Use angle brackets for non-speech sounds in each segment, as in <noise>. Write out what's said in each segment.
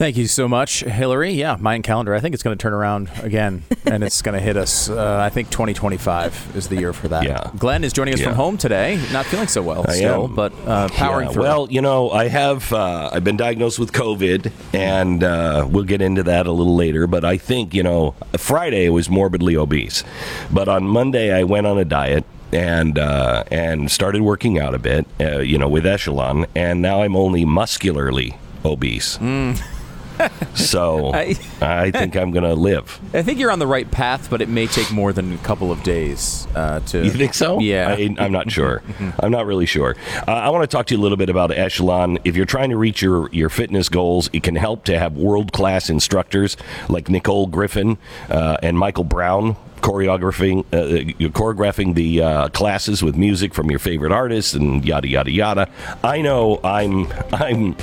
Thank you so much, Hillary. Yeah, Mayan calendar. I think it's going to turn around again, <laughs> and it's going to hit us. Uh, I think 2025 is the year for that. Yeah. Glenn is joining us Yeah. from home today. Not feeling so well I still, am. but uh, powering Yeah, through. Well, you know, I have uh, I've been diagnosed with COVID, and uh, we'll get into that a little later. But I think you know, Friday I was morbidly obese, but on Monday I went on a diet and uh, and started working out a bit, uh, you know, with Echelon, and now I'm only muscularly obese. So I- I think I'm going to live. I think you're on the right path, but it may take more than a couple of days uh, to. You think so? Yeah. I, I'm not sure. <laughs> I'm not really sure. Uh, I want to talk to you a little bit about Echelon. If you're trying to reach your, your fitness goals, it can help to have world class instructors like Nicole Griffin uh, and Michael Brown. Choreographing, uh, you're choreographing the uh, classes with music from your favorite artists and yada yada yada. I know I'm I'm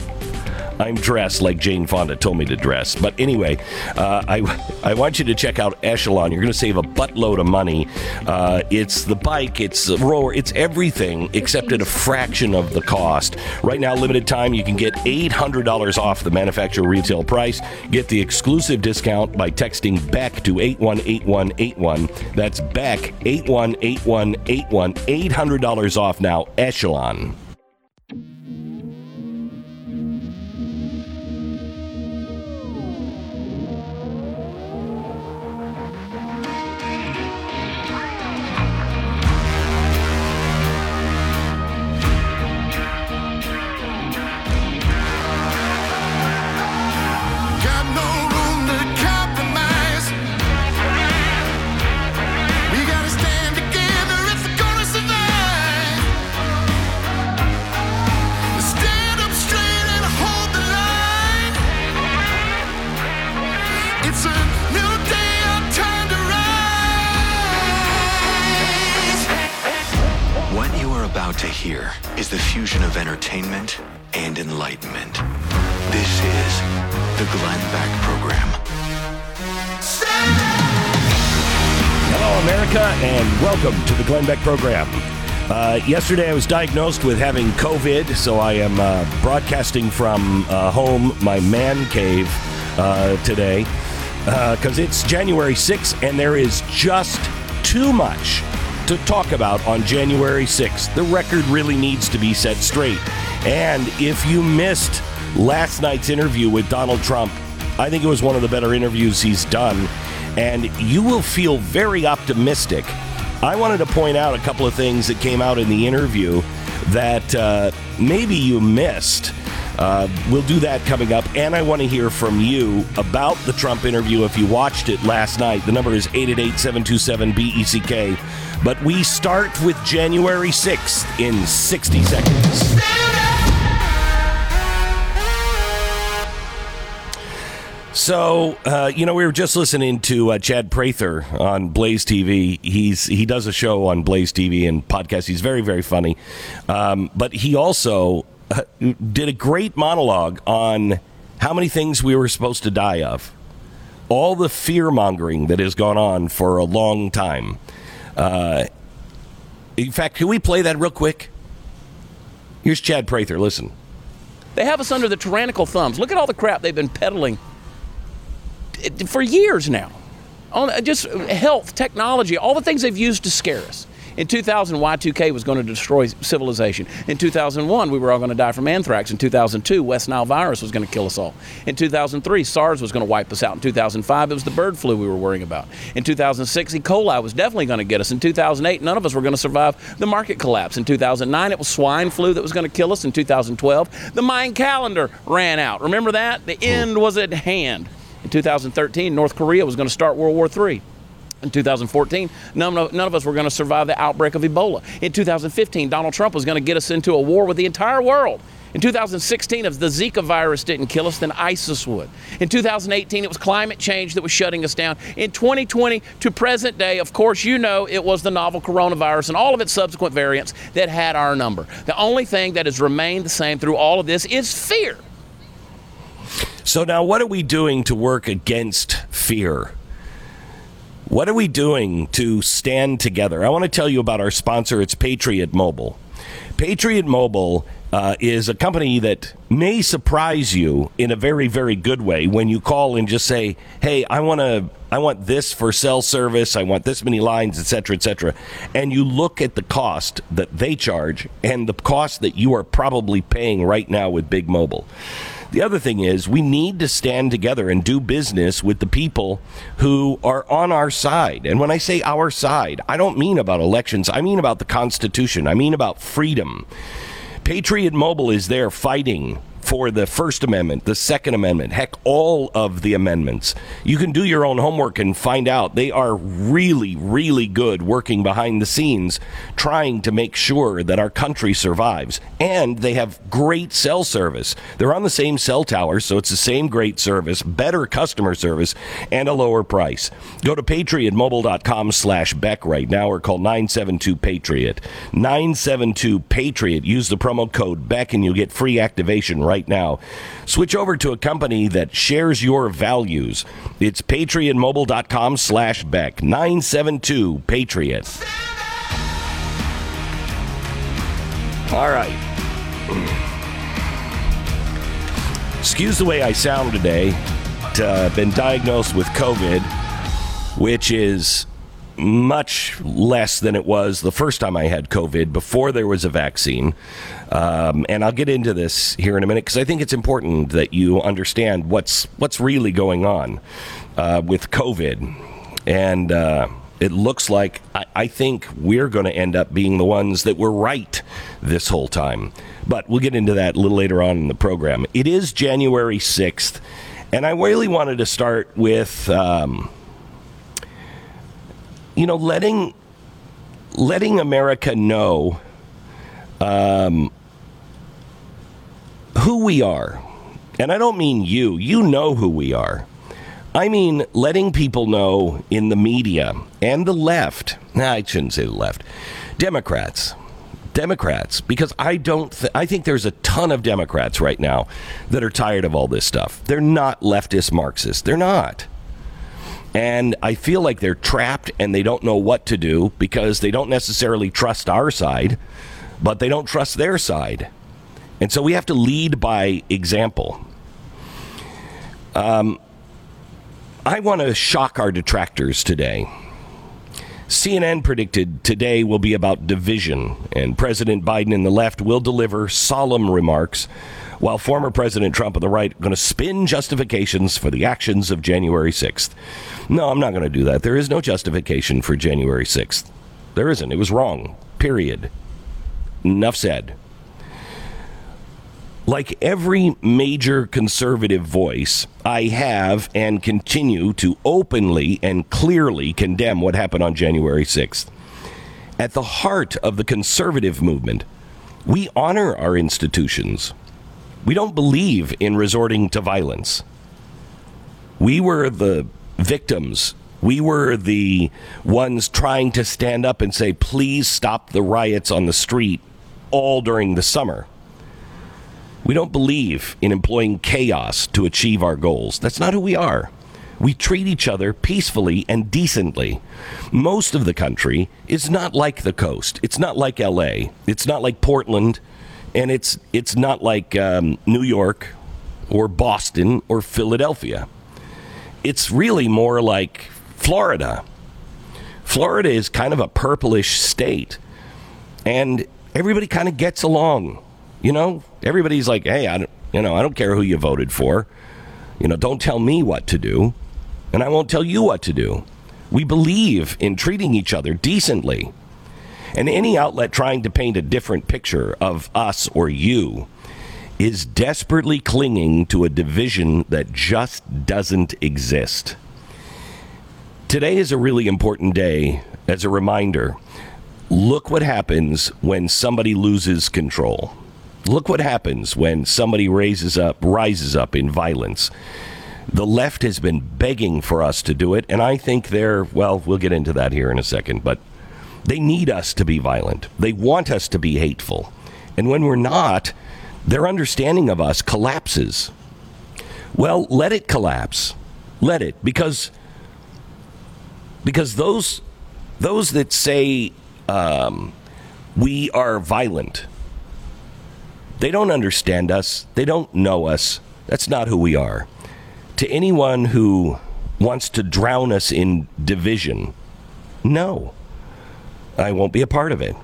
I'm dressed like Jane Fonda told me to dress. But anyway, uh, I, I want you to check out Echelon. You're going to save a buttload of money. Uh, it's the bike, it's the rower, it's everything except at a fraction of the cost. Right now, limited time, you can get $800 off the manufacturer retail price. Get the exclusive discount by texting BECK to 818181. That's BECK 818181. $800 off now. Echelon. Program. Uh, yesterday, I was diagnosed with having COVID, so I am uh, broadcasting from uh, home, my man cave, uh, today, because it's January 6th, and there is just too much to talk about on January 6th. The record really needs to be set straight. And if you missed last night's interview with Donald Trump, I think it was one of the better interviews he's done, and you will feel very optimistic. I wanted to point out a couple of things that came out in the interview that uh, maybe you missed. Uh, we'll do that coming up, and I want to hear from you about the Trump interview if you watched it last night. The number is 888 727 BECK. But we start with January 6th in 60 seconds. So, uh, you know, we were just listening to uh, Chad Prather on Blaze TV. He's he does a show on Blaze TV and podcast. He's very very funny, um, but he also uh, did a great monologue on how many things we were supposed to die of, all the fear mongering that has gone on for a long time. Uh, in fact, can we play that real quick? Here's Chad Prather. Listen. They have us under the tyrannical thumbs. Look at all the crap they've been peddling for years now. On uh, just health, technology, all the things they've used to scare us. In 2000, Y2K was going to destroy civilization. In 2001, we were all going to die from anthrax. In 2002, West Nile virus was going to kill us all. In 2003, SARS was going to wipe us out. In 2005, it was the bird flu we were worrying about. In 2006, E. coli was definitely going to get us. In 2008, none of us were going to survive the market collapse. In 2009, it was swine flu that was going to kill us. In 2012, the Mayan calendar ran out. Remember that? The end was at hand. In 2013, North Korea was going to start World War III. In 2014, none of, none of us were going to survive the outbreak of Ebola. In 2015, Donald Trump was going to get us into a war with the entire world. In 2016, if the Zika virus didn't kill us, then ISIS would. In 2018, it was climate change that was shutting us down. In 2020 to present day, of course, you know it was the novel coronavirus and all of its subsequent variants that had our number. The only thing that has remained the same through all of this is fear. So now, what are we doing to work against fear? What are we doing to stand together? I want to tell you about our sponsor. It's Patriot Mobile. Patriot Mobile uh, is a company that may surprise you in a very, very good way when you call and just say, "Hey, I want to, I want this for cell service. I want this many lines, etc., etc." And you look at the cost that they charge and the cost that you are probably paying right now with Big Mobile. The other thing is, we need to stand together and do business with the people who are on our side. And when I say our side, I don't mean about elections, I mean about the Constitution, I mean about freedom. Patriot Mobile is there fighting for the First Amendment, the Second Amendment, heck, all of the amendments. You can do your own homework and find out they are really, really good working behind the scenes trying to make sure that our country survives. And they have great cell service. They're on the same cell tower, so it's the same great service, better customer service, and a lower price. Go to patriotmobile.com slash Beck right now or call 972-PATRIOT. 972-PATRIOT. Use the promo code Beck and you'll get free activation right now. Switch over to a company that shares your values. It's patriotmobile.com slash Beck. 972-PATRIOT. All right. Excuse the way I sound today. Uh, been diagnosed with COVID, which is much less than it was the first time I had COVID before there was a vaccine. Um, and I'll get into this here in a minute because I think it's important that you understand what's what's really going on uh, with COVID. And uh, it looks like I, I think we're going to end up being the ones that were right this whole time. But we'll get into that a little later on in the program. It is January 6th, and I really wanted to start with. Um, you know, letting letting America know um, who we are, and I don't mean you. You know who we are. I mean letting people know in the media and the left. Nah, I shouldn't say the left. Democrats. Democrats, because I don't. Th- I think there's a ton of Democrats right now that are tired of all this stuff. They're not leftist Marxists. They're not. And I feel like they're trapped and they don't know what to do because they don't necessarily trust our side, but they don't trust their side. And so we have to lead by example. Um, I want to shock our detractors today. CNN predicted today will be about division, and President Biden and the left will deliver solemn remarks, while former President Trump and the right are going to spin justifications for the actions of January 6th. No, I'm not going to do that. There is no justification for January 6th. There isn't. It was wrong. Period. Enough said. Like every major conservative voice, I have and continue to openly and clearly condemn what happened on January 6th. At the heart of the conservative movement, we honor our institutions. We don't believe in resorting to violence. We were the victims. We were the ones trying to stand up and say, please stop the riots on the street all during the summer. We don't believe in employing chaos to achieve our goals. That's not who we are. We treat each other peacefully and decently. Most of the country is not like the coast. It's not like LA. It's not like Portland. And it's, it's not like um, New York or Boston or Philadelphia. It's really more like Florida. Florida is kind of a purplish state. And everybody kind of gets along. You know, everybody's like, "Hey, I don't, you know, I don't care who you voted for. You know, don't tell me what to do, and I won't tell you what to do." We believe in treating each other decently. And any outlet trying to paint a different picture of us or you is desperately clinging to a division that just doesn't exist. Today is a really important day as a reminder. Look what happens when somebody loses control. Look what happens when somebody raises up rises up in violence. The left has been begging for us to do it and I think they're well, we'll get into that here in a second, but they need us to be violent. They want us to be hateful. And when we're not, their understanding of us collapses. Well, let it collapse. Let it because because those those that say um, we are violent They don't understand us. They don't know us. That's not who we are. To anyone who wants to drown us in division, no. I won't be a part of it.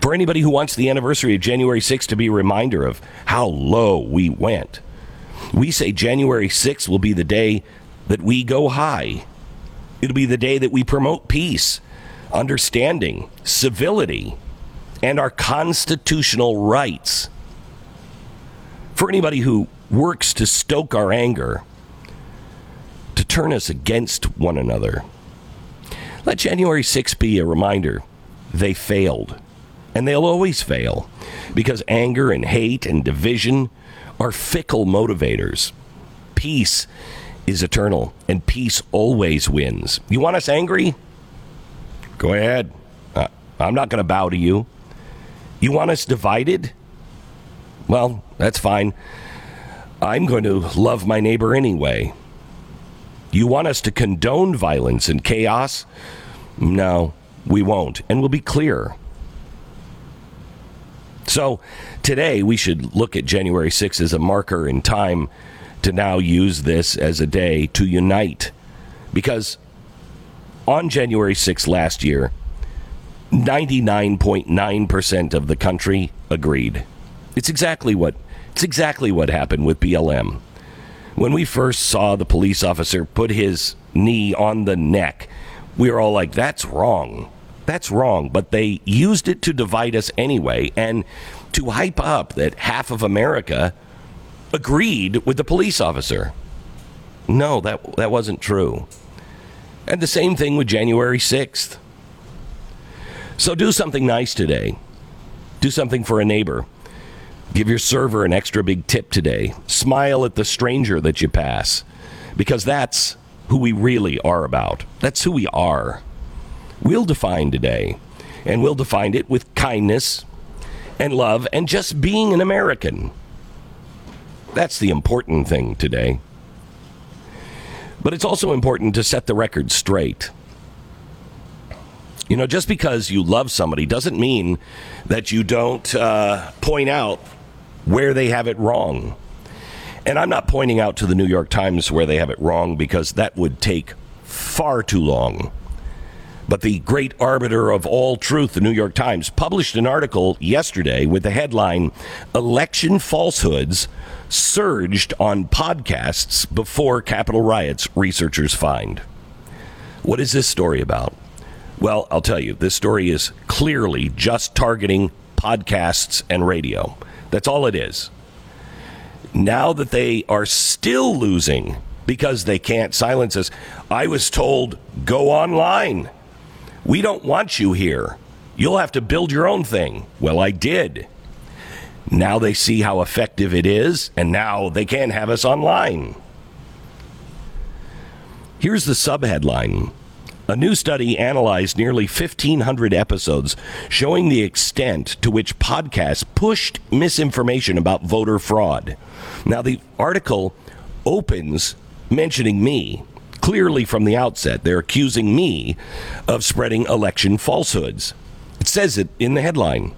For anybody who wants the anniversary of January 6th to be a reminder of how low we went, we say January 6th will be the day that we go high. It'll be the day that we promote peace, understanding, civility, and our constitutional rights. For anybody who works to stoke our anger, to turn us against one another, let January 6th be a reminder they failed. And they'll always fail because anger and hate and division are fickle motivators. Peace is eternal, and peace always wins. You want us angry? Go ahead. Uh, I'm not going to bow to you. You want us divided? Well, that's fine. I'm going to love my neighbor anyway. You want us to condone violence and chaos? No, we won't. And we'll be clear. So today we should look at January 6th as a marker in time to now use this as a day to unite. Because on January 6th last year, 99.9% of the country agreed. It's exactly what it's exactly what happened with BLM. When we first saw the police officer put his knee on the neck, we were all like that's wrong. That's wrong, but they used it to divide us anyway and to hype up that half of America agreed with the police officer. No, that that wasn't true. And the same thing with January 6th. So do something nice today. Do something for a neighbor. Give your server an extra big tip today. Smile at the stranger that you pass. Because that's who we really are about. That's who we are. We'll define today. And we'll define it with kindness and love and just being an American. That's the important thing today. But it's also important to set the record straight. You know, just because you love somebody doesn't mean that you don't uh, point out where they have it wrong. And I'm not pointing out to the New York Times where they have it wrong because that would take far too long. But the great arbiter of all truth, the New York Times, published an article yesterday with the headline Election Falsehoods Surged on Podcasts Before Capitol Riots, Researchers Find. What is this story about? Well, I'll tell you, this story is clearly just targeting podcasts and radio. That's all it is. Now that they are still losing because they can't silence us, I was told go online. We don't want you here. You'll have to build your own thing. Well, I did. Now they see how effective it is, and now they can't have us online. Here's the subheadline A new study analyzed nearly 1,500 episodes showing the extent to which podcasts pushed misinformation about voter fraud. Now, the article opens mentioning me. Clearly, from the outset, they're accusing me of spreading election falsehoods. It says it in the headline.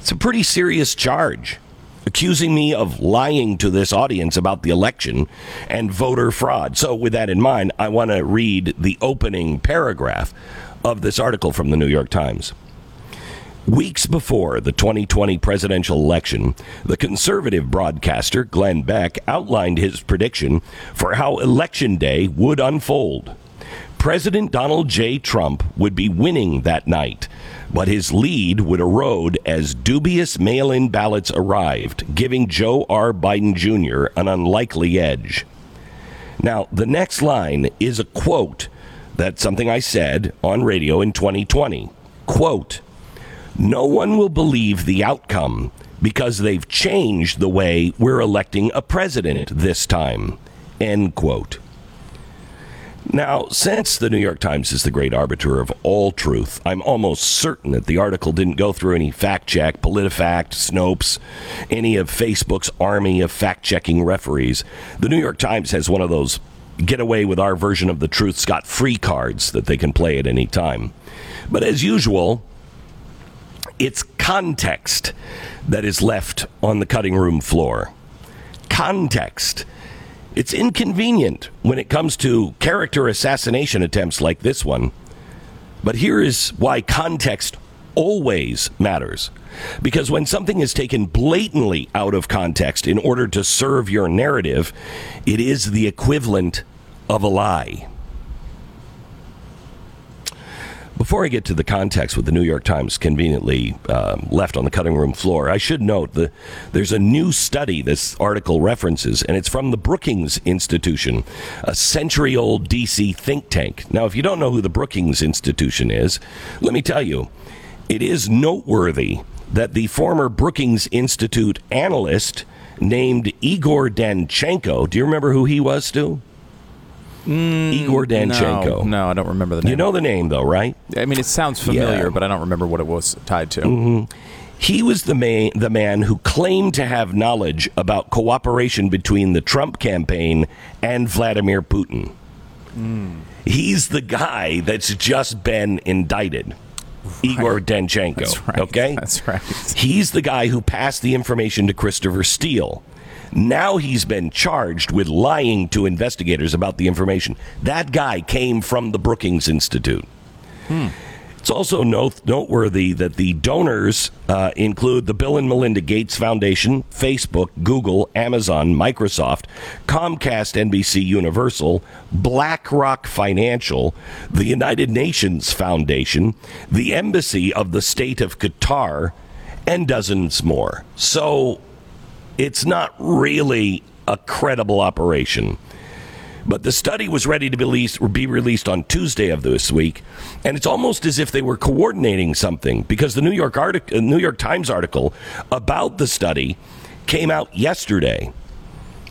It's a pretty serious charge, accusing me of lying to this audience about the election and voter fraud. So, with that in mind, I want to read the opening paragraph of this article from the New York Times. Weeks before the 2020 presidential election, the conservative broadcaster Glenn Beck outlined his prediction for how Election Day would unfold. President Donald J. Trump would be winning that night, but his lead would erode as dubious mail in ballots arrived, giving Joe R. Biden Jr. an unlikely edge. Now, the next line is a quote. That's something I said on radio in 2020. Quote, no one will believe the outcome because they've changed the way we're electing a president this time. End quote. Now, since the New York Times is the great arbiter of all truth, I'm almost certain that the article didn't go through any fact check, PolitiFact, Snopes, any of Facebook's army of fact checking referees. The New York Times has one of those get away with our version of the truth scot free cards that they can play at any time. But as usual, It's context that is left on the cutting room floor. Context. It's inconvenient when it comes to character assassination attempts like this one. But here is why context always matters. Because when something is taken blatantly out of context in order to serve your narrative, it is the equivalent of a lie. Before I get to the context with the New York Times conveniently um, left on the cutting room floor, I should note that there's a new study this article references, and it's from the Brookings Institution, a century old DC think tank. Now, if you don't know who the Brookings Institution is, let me tell you, it is noteworthy that the former Brookings Institute analyst named Igor Danchenko, do you remember who he was, Stu? Mm, Igor Danchenko. No, no, I don't remember the name. You know the name, though, right? I mean, it sounds familiar, Yeah. but I don't remember what it was tied to. Mm-hmm. He was the man, the man who claimed to have knowledge about cooperation between the Trump campaign and Vladimir Putin. Hmm. He's the guy that's just been indicted. Igor Danchenko. That's right. Okay? That's right. He's the guy who passed the information to Christopher Steele. Now he's been charged with lying to investigators about the information. That guy came from the Brookings Institute. It's also note- noteworthy that the donors uh, include the Bill and Melinda Gates Foundation, Facebook, Google, Amazon, Microsoft, Comcast, NBC Universal, BlackRock Financial, the United Nations Foundation, the Embassy of the State of Qatar, and dozens more. So it's not really a credible operation. But the study was ready to be released, be released on Tuesday of this week, and it's almost as if they were coordinating something because the New York artic- uh, New York Times article about the study came out yesterday.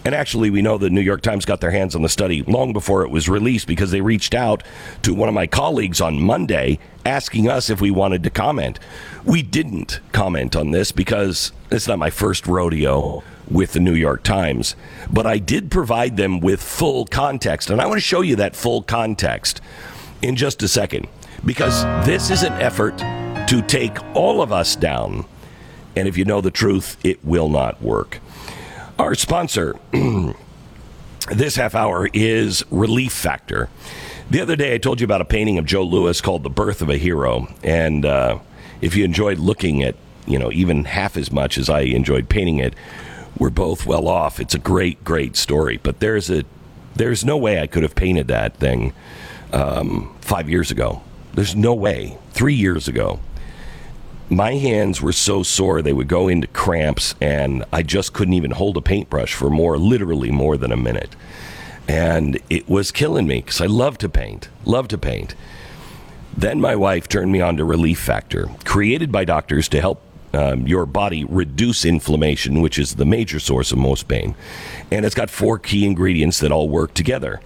And actually, we know the New York Times got their hands on the study long before it was released because they reached out to one of my colleagues on Monday asking us if we wanted to comment. We didn't comment on this because it's not my first rodeo with the New York Times, but I did provide them with full context. And I want to show you that full context in just a second because this is an effort to take all of us down. And if you know the truth, it will not work. Our sponsor <clears throat> this half hour is Relief Factor. The other day, I told you about a painting of Joe Louis called "The Birth of a Hero," and uh, if you enjoyed looking at, you know, even half as much as I enjoyed painting it, we're both well off. It's a great, great story. But there's a, there's no way I could have painted that thing um, five years ago. There's no way. Three years ago my hands were so sore they would go into cramps and i just couldn't even hold a paintbrush for more literally more than a minute. And it was killing me because i love to paint love to paint. Then my wife turned me on to relief factor created by doctors to help um, your body reduce inflammation which is the major source of most pain. And it's got four key ingredients that all work together.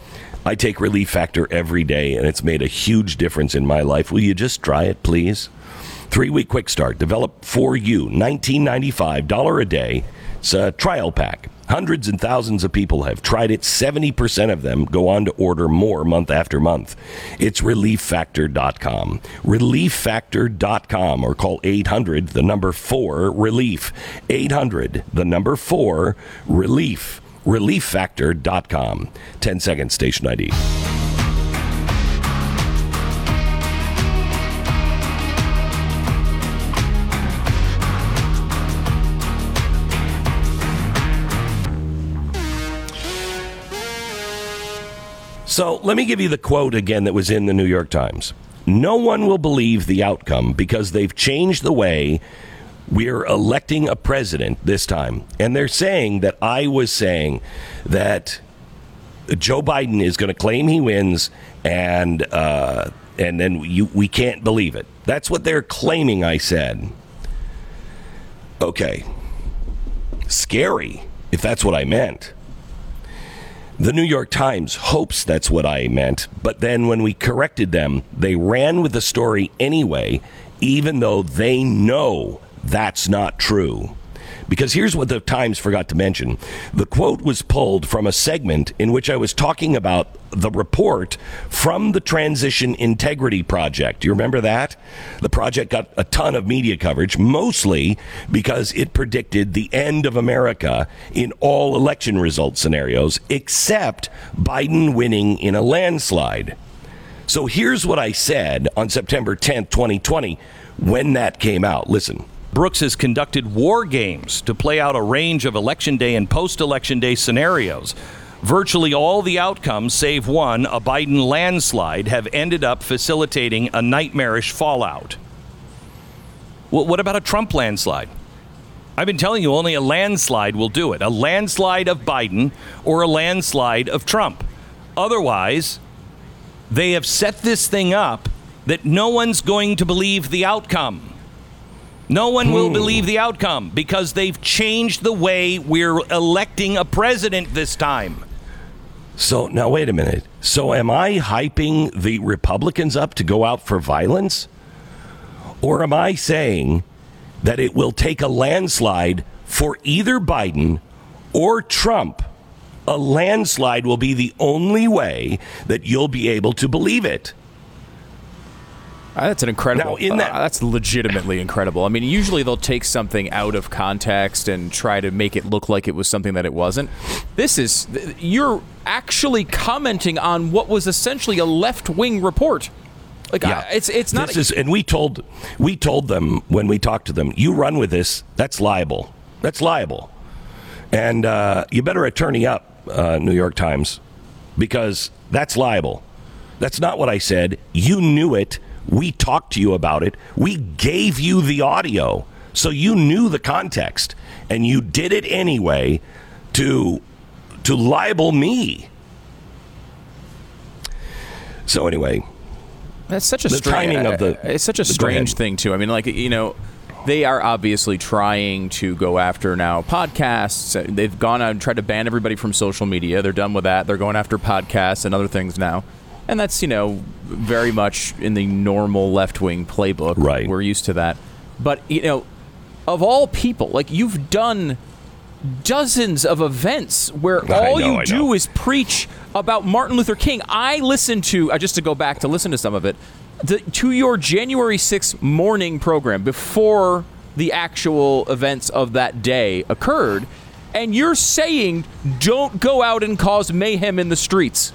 I take relief factor every day and it's made a huge difference in my life. Will you just try it please Three week quick start developed for you, $19.95 a day. It's a trial pack. Hundreds and thousands of people have tried it. 70% of them go on to order more month after month. It's relieffactor.com. Relieffactor.com or call 800 the number 4 relief. 800 the number 4 relief. Relieffactor.com. 10 seconds, station ID. So let me give you the quote again that was in the New York Times. No one will believe the outcome because they've changed the way we're electing a president this time. And they're saying that I was saying that Joe Biden is going to claim he wins, and uh, and then you, we can't believe it. That's what they're claiming. I said. Okay, scary if that's what I meant. The New York Times hopes that's what I meant, but then when we corrected them, they ran with the story anyway, even though they know that's not true. Because here's what the Times forgot to mention. The quote was pulled from a segment in which I was talking about the report from the Transition Integrity Project. Do you remember that? The project got a ton of media coverage, mostly because it predicted the end of America in all election result scenarios, except Biden winning in a landslide. So here's what I said on September 10th, 2020, when that came out. Listen. Brooks has conducted war games to play out a range of election day and post election day scenarios. Virtually all the outcomes, save one, a Biden landslide, have ended up facilitating a nightmarish fallout. Well, what about a Trump landslide? I've been telling you only a landslide will do it. A landslide of Biden or a landslide of Trump. Otherwise, they have set this thing up that no one's going to believe the outcome. No one will believe the outcome because they've changed the way we're electing a president this time. So now, wait a minute. So, am I hyping the Republicans up to go out for violence? Or am I saying that it will take a landslide for either Biden or Trump? A landslide will be the only way that you'll be able to believe it. Uh, That's an incredible. Now, in that- uh, that's legitimately incredible. I mean, usually they'll take something out of context and try to make it look like it was something that it wasn't. This is you're actually commenting on what was essentially a left-wing report. Like I, it's it's not This is, and we told we told them when we talked to them, you run with this. That's liable. That's liable, and uh, you better attorney up, uh, New York Times, because that's liable. That's not what I said. You knew it. We talked to you about it. We gave you the audio, so you knew the context, and you did it anyway to to libel me. So anyway, That's such a The strange, timing of the- uh, It's such a the- strange thing too. I mean, like you know, they are obviously trying to go after now podcasts. They've gone out and tried to ban everybody from social media. They're done with that. They're going after podcasts and other things now, and that's you know very much in the normal left wing playbook. Right. We're used to that. But you know, of all people, like you've done dozens of events where all know, you do is preach about Martin Luther King. I listened to uh, just to go back to listen to some of it the, to your January 6th morning program before the actual events of that day occurred, and you're saying don't go out and cause mayhem in the streets.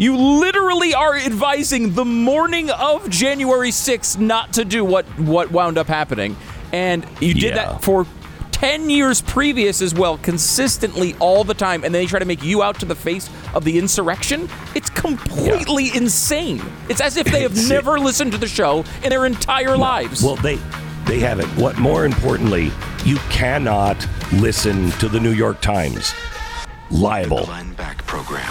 You literally are advising the morning of January 6th not to do what what wound up happening, and you did Yeah. that for 10 years previous as well, consistently all the time, and then they try to make you out to the face of the insurrection. It's completely insane. It's as if they have never listened to the show in their entire lives. Well, they they haven't. What more importantly, you cannot listen to the New York Times. Liable. Glenn Beck Program.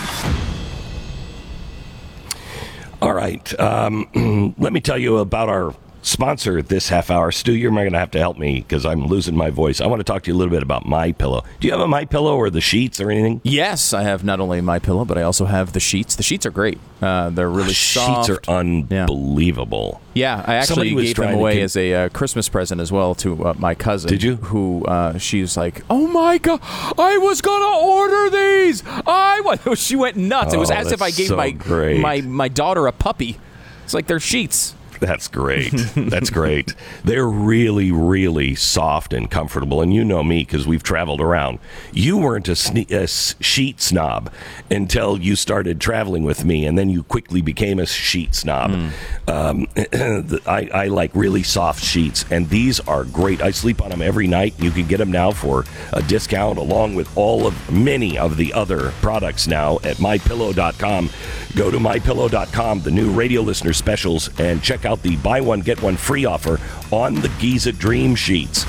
All right. Um, <clears throat> let me tell you about our sponsor this half hour. Stu, you're going to have to help me because I'm losing my voice. I want to talk to you a little bit about My Pillow. Do you have a My Pillow or the sheets or anything? yes, I have not only my pillow, but I also have the sheets. The sheets are great. Uh, they're really The soft. sheets are unbelievable. Yeah, I actually gave them away as a uh, Christmas present as well to uh, my cousin. Did you? Who uh, she's like, oh my god, I was gonna order these. I was. <laughs> She went nuts. it was Oh, as if I gave so my great. my my daughter a puppy. It's like they're sheets. That's great. That's great. They're really, really soft and comfortable. And you know me because we've traveled around. You weren't a, sne- a sheet snob until you started traveling with me, and then you quickly became a sheet snob. Um, <clears throat> I, I like really soft sheets, and these are great. I sleep on them every night. You can get them now for a discount, along with all of many of the other products now at mypillow.com. Go to mypillow.com, the new radio listener specials, and check out the buy one, get one free offer on the Giza Dream Sheets.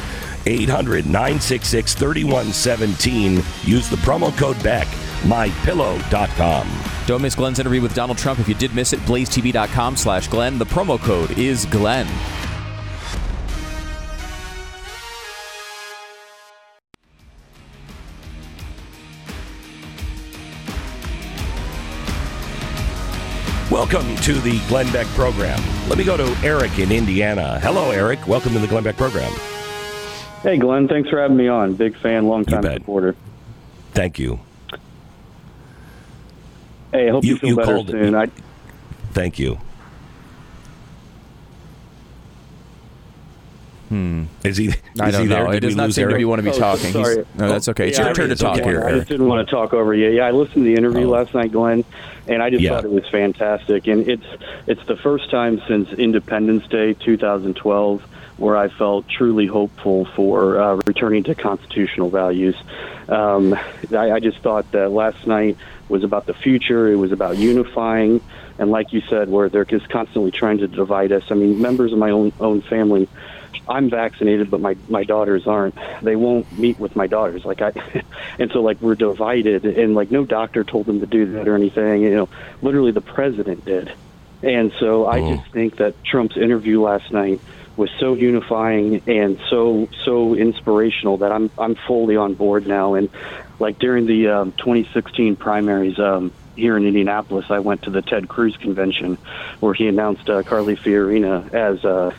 800 966 3117. Use the promo code BECK, mypillow.com. Don't miss Glenn's interview with Donald Trump. If you did miss it, blazetv.com slash Glenn. The promo code is Glenn. Welcome to the Glenn Beck program. Let me go to Eric in Indiana. Hello, Eric. Welcome to the Glenn Beck program. Hey, Glenn. Thanks for having me on. Big fan, long time supporter. Thank you. Hey, I hope you, You- feel you better it. soon. I, Thank you. Hmm. Is he? Is I don't there? know. Did It does not seem Eric? to be want to be Oh, talking. He's- sorry. no, that's okay. It's Yeah, your I turn to talk here, I just didn't want to talk over you. Yeah, I listened to the interview Oh. last night, Glenn, and I just Yeah. thought it was fantastic. And it's it's the first time since Independence Day 2012 where I felt truly hopeful for uh, returning to constitutional values. Um, I, I just thought that last night was about the future. It was about unifying, and like you said, where they're just constantly trying to divide us. I mean, members of my own own family. I'm vaccinated, but my my daughters aren't. They won't meet with my daughters. Like I, <laughs> and so like we're divided, and like no doctor told them to do that or anything. You know, literally the president did. And so I just think that Trump's interview last night was so unifying and so so inspirational that I'm I'm fully on board now. And like during the um, 2016 primaries um, here in Indianapolis, I went to the Ted Cruz convention where he announced uh, Carly Fiorina as uh,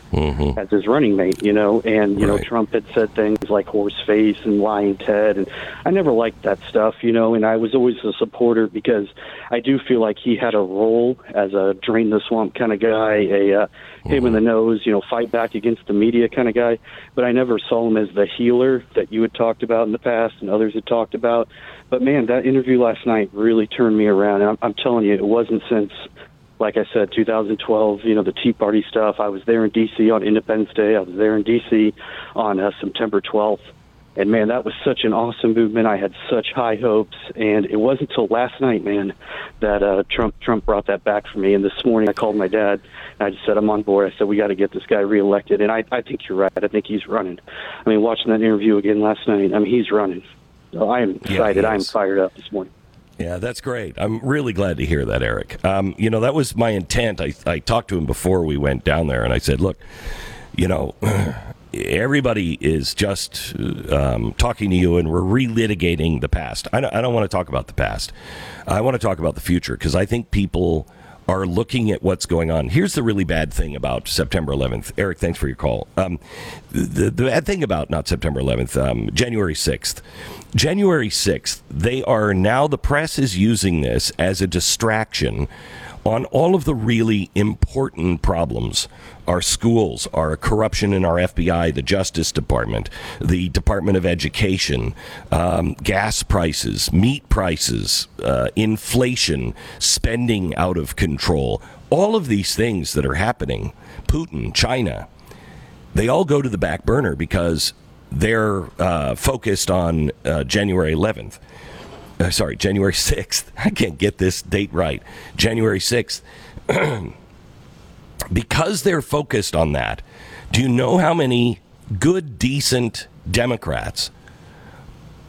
as his running mate. You know, and you know Trump had said things like horse face and lying Ted, and I never liked that stuff. You know, and I was always a supporter because I do feel like he had a role as a drain the swamp kind of guy, a uh, him in the nose, you know, fight back against the media kind of guy. But I never saw him as the healer that you had talked about in the past and others had talked about. But man, that interview last night really turned me around. And I'm, I'm telling you, it wasn't since, like I said, 2012. You know, the Tea Party stuff. I was there in D.C. on Independence Day. I was there in D.C. on uh, September 12th. And man, that was such an awesome movement. I had such high hopes, and it wasn't until last night, man, that uh, Trump Trump brought that back for me. And this morning, I called my dad, and I just said, "I'm on board." I said, "We got to get this guy reelected." And I I think you're right. I think he's running. I mean, watching that interview again last night, I mean, he's running. So I am excited. I am fired up this morning. Yeah, that's great. I'm really glad to hear that, Eric. Um, you know, that was my intent. I, I talked to him before we went down there, and I said, look, you know, <clears throat> everybody is just um, talking to you, and we're relitigating the past. I don't, I don't want to talk about the past. I want to talk about the future because I think people are looking at what's going on. Here's the really bad thing about September 11th. Eric, thanks for your call. Um, the, the bad thing about not September 11th, um, January 6th. January 6th, they are now, the press is using this as a distraction on all of the really important problems our schools, our corruption in our FBI, the Justice Department, the Department of Education, um, gas prices, meat prices, uh, inflation, spending out of control. All of these things that are happening, Putin, China, they all go to the back burner because they're uh, focused on uh, January 11th. Uh, sorry, January 6th. <laughs> I can't get this date right. January 6th. <clears throat> because they're focused on that, do you know how many good, decent Democrats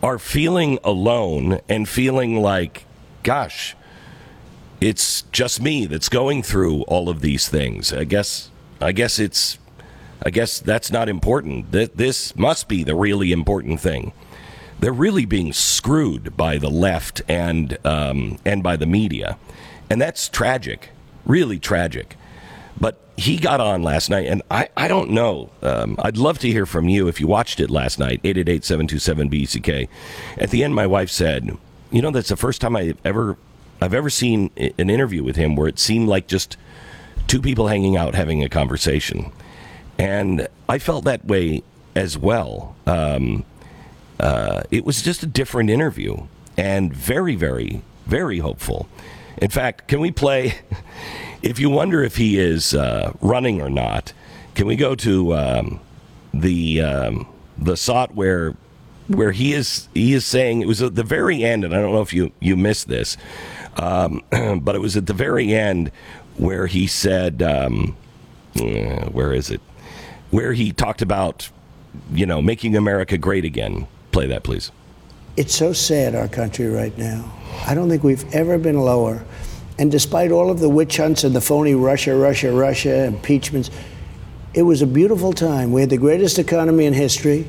are feeling alone and feeling like, gosh, it's just me that's going through all of these things. I guess I guess it's I guess that's not important. Th- This must be the really important thing. They're really being screwed by the left and um, and by the media, and that's tragic, really tragic. But he got on last night, and I, I don't know. Um, I'd love to hear from you if you watched it last night, 888 727 BCK. At the end, my wife said, You know, that's the first time I've ever, I've ever seen an interview with him where it seemed like just two people hanging out having a conversation. And I felt that way as well. Um, uh, it was just a different interview and very, very, very hopeful. In fact, can we play? <laughs> If you wonder if he is uh, running or not, can we go to um, the um, the SOT where where he is he is saying it was at the very end, and I don't know if you you missed this, um, <clears throat> but it was at the very end where he said, um, where is it? Where he talked about, you know, making America great again. Play that, please. It's so sad, our country right now. I don't think we've ever been lower. And despite all of the witch hunts and the phony Russia, Russia, Russia impeachments, it was a beautiful time. We had the greatest economy in history.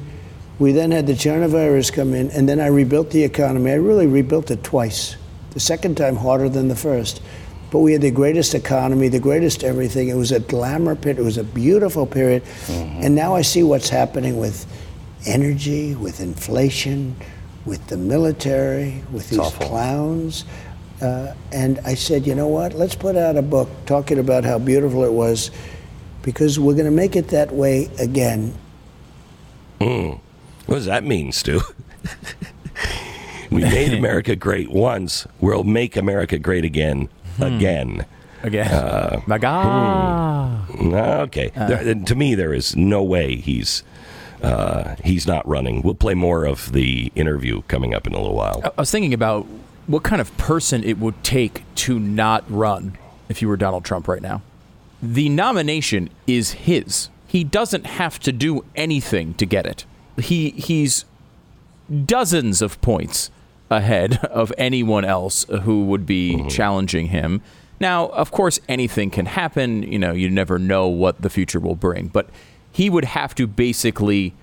We then had the China virus come in, and then I rebuilt the economy. I really rebuilt it twice. The second time harder than the first. But we had the greatest economy, the greatest everything. It was a glamour pit. It was a beautiful period. Mm-hmm. And now I see what's happening with energy, with inflation, with the military, with these awful. clowns. Uh, and I said, you know what? Let's put out a book talking about how beautiful it was because we're going to make it that way again. What does that mean, Stu? we made America great once. We'll make America great again. Again. Again. Uh, My God. Okay. There- to me, there is no way he's uh, he's not running. We'll play more of the interview coming up in a little while. I was thinking about what kind of person it would take to not run if you were Donald Trump right now. The nomination is his. He doesn't have to do anything to get it. He he's dozens of points ahead <laughs> of anyone else who would be challenging him. Now, of course, anything can happen. You know, you never know what the future will bring. But he would have to basically,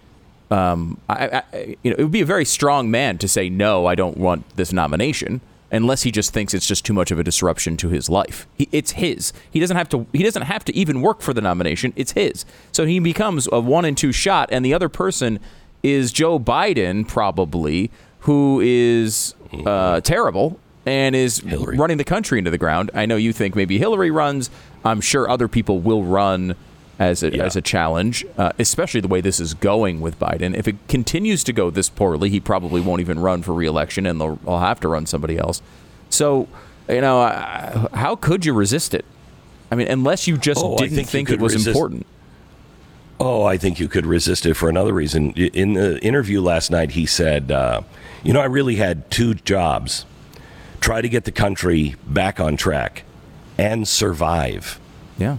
um, I, I, you know, it would be a very strong man to say no. I don't want this nomination. Unless he just thinks it's just too much of a disruption to his life, he, it's his. He doesn't have to. He doesn't have to even work for the nomination. It's his. So he becomes a one and two shot, and the other person is Joe Biden, probably, who is uh, terrible and is Hillary. running the country into the ground. I know you think maybe Hillary runs. I'm sure other people will run as a, Yeah. as a challenge, uh, especially the way this is going with Biden. If it continues to go this poorly, he probably won't even run for reelection, and they'll, they'll have to run somebody else. So, you know, how could you resist it? I mean, unless you just Oh, didn't think think, it was resist- important. Oh, I think you could resist it for another reason. In the interview last night, he said, uh, "You know, I really had two jobs: try to get the country back on track, and survive." Yeah.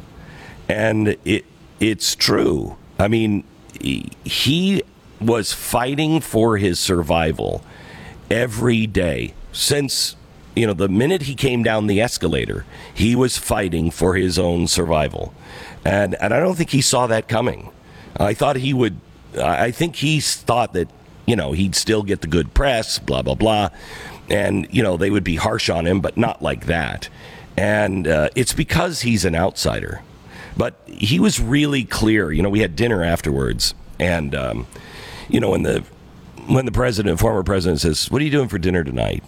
And it it's true. I mean, he- was fighting for his survival every day since you know the minute he came down the escalator. He was fighting for his own survival, and and I don't think he saw that coming. I thought he would. I I think he thought that you know he'd still get the good press, blah blah blah, and you know they would be harsh on him, but not like that. And uh, it's because he's an outsider. But he was really clear. You know, we had dinner afterwards, and um, you know when the when the president, former president, says, "What are you doing for dinner tonight?"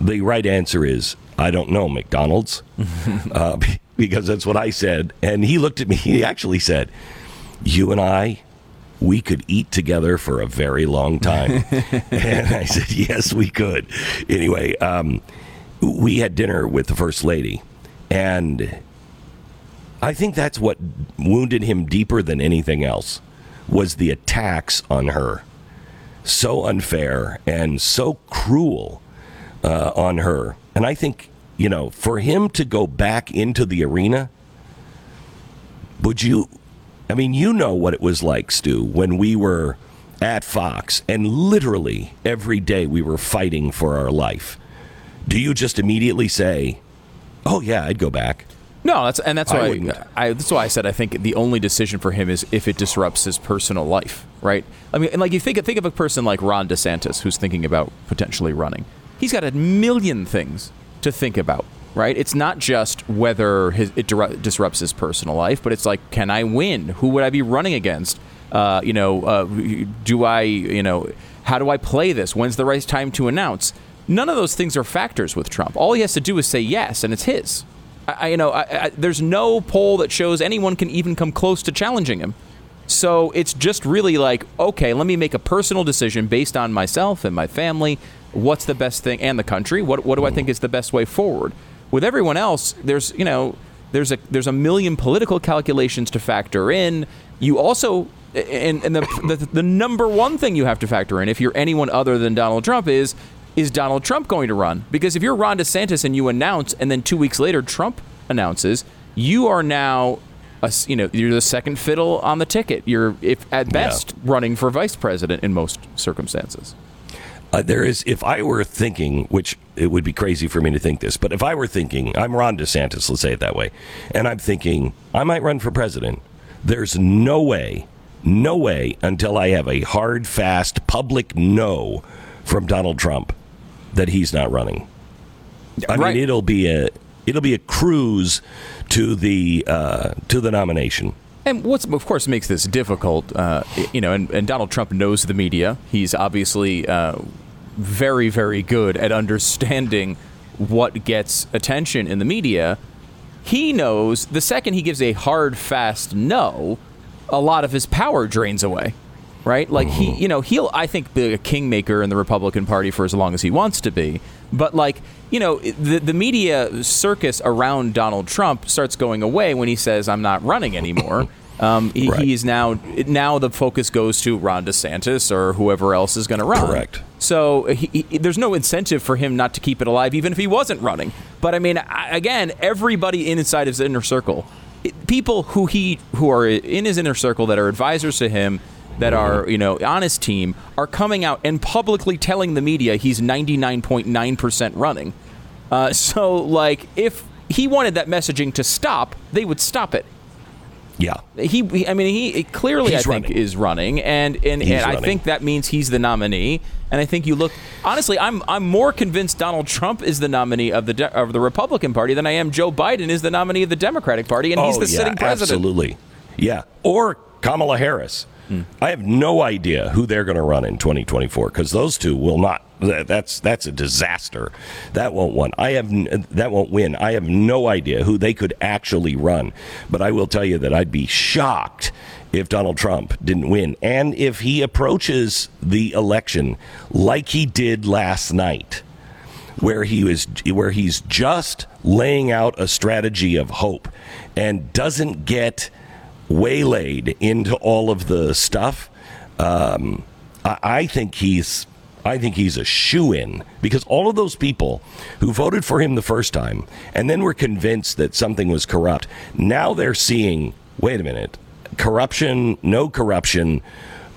The right answer is, "I don't know, McDonald's," <laughs> uh, because that's what I said. And he looked at me. He actually said, "You and I." We could eat together for a very long time. <laughs> and I said, Yes, we could. Anyway, um, we had dinner with the First Lady. And I think that's what wounded him deeper than anything else was the attacks on her. So unfair and so cruel uh, on her. And I think, you know, for him to go back into the arena, would you? I mean, you know what it was like, Stu, when we were at Fox and literally every day we were fighting for our life. Do you just immediately say, oh, yeah, I'd go back? No, that's and that's I why wouldn't. I, that's why I said I think the only decision for him is if it disrupts his personal life, right? I mean, and like you think think of a person like Ron DeSantis who's thinking about potentially running. He's got a million things to think about, right? It's not just whether his, it disrupts his personal life, but it's like, can I win? Who would I be running against? Uh, you know, uh, do I, you know, how do I play this? When's the right time to announce? None of those things are factors with Trump. All he has to do is say yes, and it's his. I, you know, I, I, there's no poll that shows anyone can even come close to challenging him. So it's just really like, okay, let me make a personal decision based on myself and my family. What's the best thing and the country? What what do I think is the best way forward? With everyone else, there's you know, there's a there's a million political calculations to factor in. You also and, and the, the the number one thing you have to factor in if you're anyone other than Donald Trump is is Donald Trump going to run? Because if you're Ron DeSantis and you announce, and then two weeks later Trump announces, you are now, a you know, you're the second fiddle on the ticket. You're, if at best, running for vice president in most circumstances. Uh, there is, if I were thinking, which it would be crazy for me to think this, but if I were thinking, I'm Ron DeSantis, let's say it that way, and I'm thinking I might run for president, there's no way, no way until I have a hard, fast public no from Donald Trump that he's not running. I Right. mean, it'll be a it'll be a cruise to the uh, to the nomination. And what's of course makes this difficult, uh, you know, and, and Donald Trump knows the media. He's obviously uh, very, very good at understanding what gets attention in the media. He knows the second he gives a hard, fast no, a lot of his power drains away. Right? Like he, you know, he'll I think be a kingmaker in the Republican Party for as long as he wants to be. But like, you know, the the media circus around Donald Trump starts going away when he says I'm not running anymore. <laughs> Um, he, Right. he is now now the focus goes to Ron DeSantis or whoever else is going to run. Correct. So he, he, there's no incentive for him not to keep it alive, even if he wasn't running. But I mean, I- again, everybody inside his inner circle, people who he who are in his inner circle that are advisors to him, that are you know on his team, are coming out and publicly telling the media he's 99.9 percent running. Uh, so like, if he wanted that messaging to stop, they would stop it Yeah. he, he- I mean, he clearly, He's I think, running. is running, and and, He's and I think that means he's the nominee. And I think you look honestly, I'm I'm more convinced Donald Trump is the nominee of the de- of the Republican Party than I am Joe Biden is the nominee of the Democratic Party, and he's oh, the yeah, sitting president. Absolutely. Yeah. Or Kamala Harris. I have no idea who they're going to run in 2024 because those two will not. That's that's a disaster. That won't win. I have that won't win. I have no idea who they could actually run. But I will tell you that I'd be shocked if Donald Trump didn't win and if he approaches the election like he did last night where he was where he's just laying out a strategy of hope and doesn't get waylaid into all of the stuff. Um, I, I think he's I think he's a shoe in because all of those people who voted for him the first time and then were convinced that something was corrupt, now they're seeing, wait a minute, corruption, no corruption.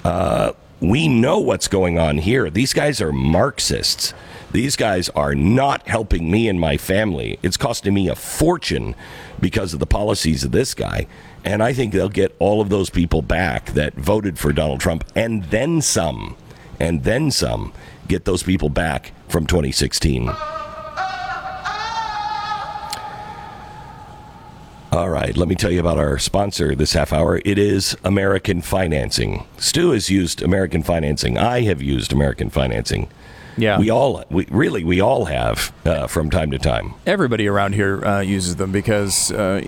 Uh, we know what's going on here. These guys are Marxists. These guys are not helping me and my family. It's costing me a fortune because of the policies of this guy. And I think they'll get all of those people back that voted for Donald Trump and then some. And then some. Get those people back from 2016. All right, let me tell you about our sponsor this half hour. It is American Financing. Stu has used American Financing. I have used American Financing. Yeah. We all, we really, we all have uh, from time to time. Everybody around here uh, uses them because. Uh,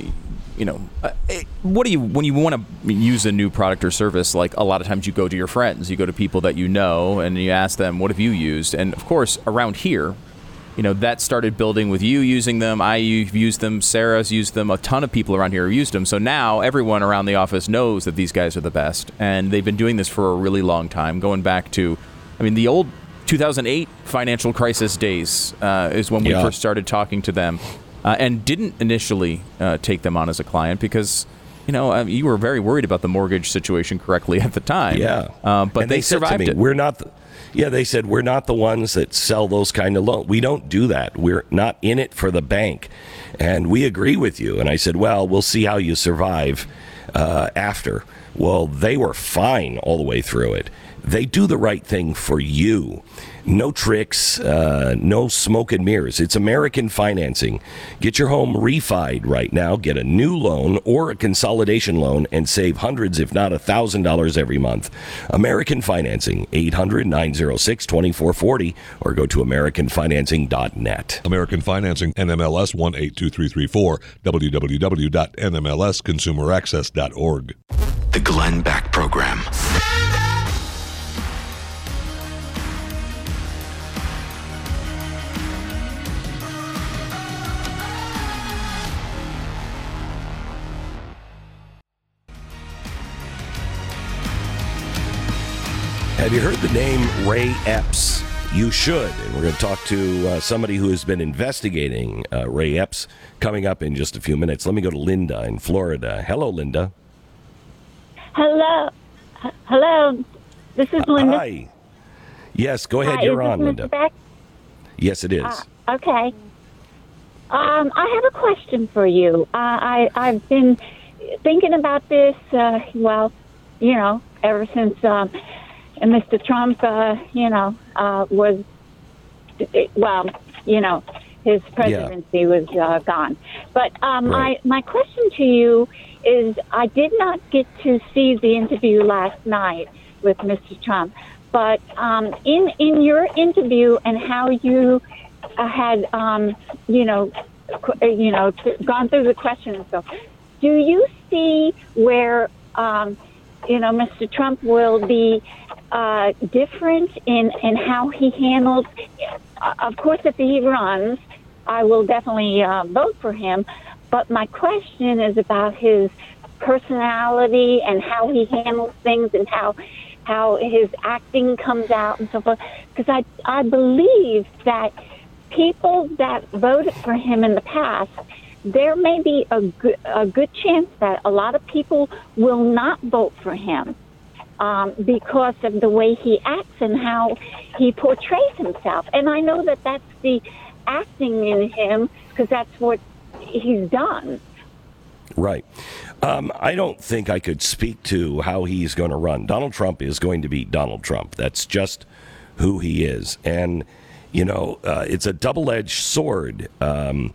you know, uh, it- what do you when you want to use a new product or service? Like a lot of times, you go to your friends, you go to people that you know, and you ask them, "What have you used?" And of course, around here, you know, that started building with you using them. I used them. Sarah's used them. A ton of people around here have used them. So now everyone around the office knows that these guys are the best, and they've been doing this for a really long time, going back to, I mean, the old 2008 financial crisis days uh, is when we Yeah. first started talking to them, uh, and didn't initially uh, take them on as a client because. You know, uh, you were very worried about the mortgage situation correctly <laughs> at the time. Yeah, uh, but And they, said to survived me, it. We're not. The, yeah, they said we're not the ones that sell those kind of loans. We don't do that. We're not in it for the bank, and we agree with you. And I said, well, we'll see how you survive uh, after. Well, they were fine all the way through it. They do the right thing for you. No tricks, uh, no smoke and mirrors. It's American financing. Get your home refied right now. Get a new loan or a consolidation loan and save hundreds, if not a thousand dollars every month. American financing, 800 906 2440, or go to AmericanFinancing.net. American Financing, NMLS 182334, www.nmlsconsumeraccess.org. The Glenn Beck Program. Have you heard the name Ray Epps? You should. And we're going to talk to uh, somebody who has been investigating uh, Ray Epps coming up in just a few minutes. Let me go to Linda in Florida. Hello, Linda. Hello. H- Hello. This is Linda. Hi. Yes, go ahead. Hi, You're on, Linda. Beck? Yes, it is. Uh, okay. Um, I have a question for you. Uh, I I've been thinking about this. Uh, well, you know, ever since um, Mr. Trump, uh, you know, uh, was well, you know, his presidency was uh, gone. But um, Right. my my question to you is: I did not get to see the interview last night with Mr. Trump, but um, in in your interview and how you uh, had um, you know uh, you know gone through the questions and stuff, do you see where um, you know Mr. Trump will be uh, different in in how he handles? Uh, of course, if he runs, I will definitely uh, vote for him. But my question is about his personality and how he handles things and how how his acting comes out and so forth. Because I I believe that people that voted for him in the past, there may be a good, a good chance that a lot of people will not vote for him um, because of the way he acts and how he portrays himself. And I know that that's the acting in him because that's what he's done. Right. Um, I don't think I could speak to how he's going to run. Donald Trump is going to be Donald Trump. That's just who he is. And, you know, uh, it's a double edged sword. Um,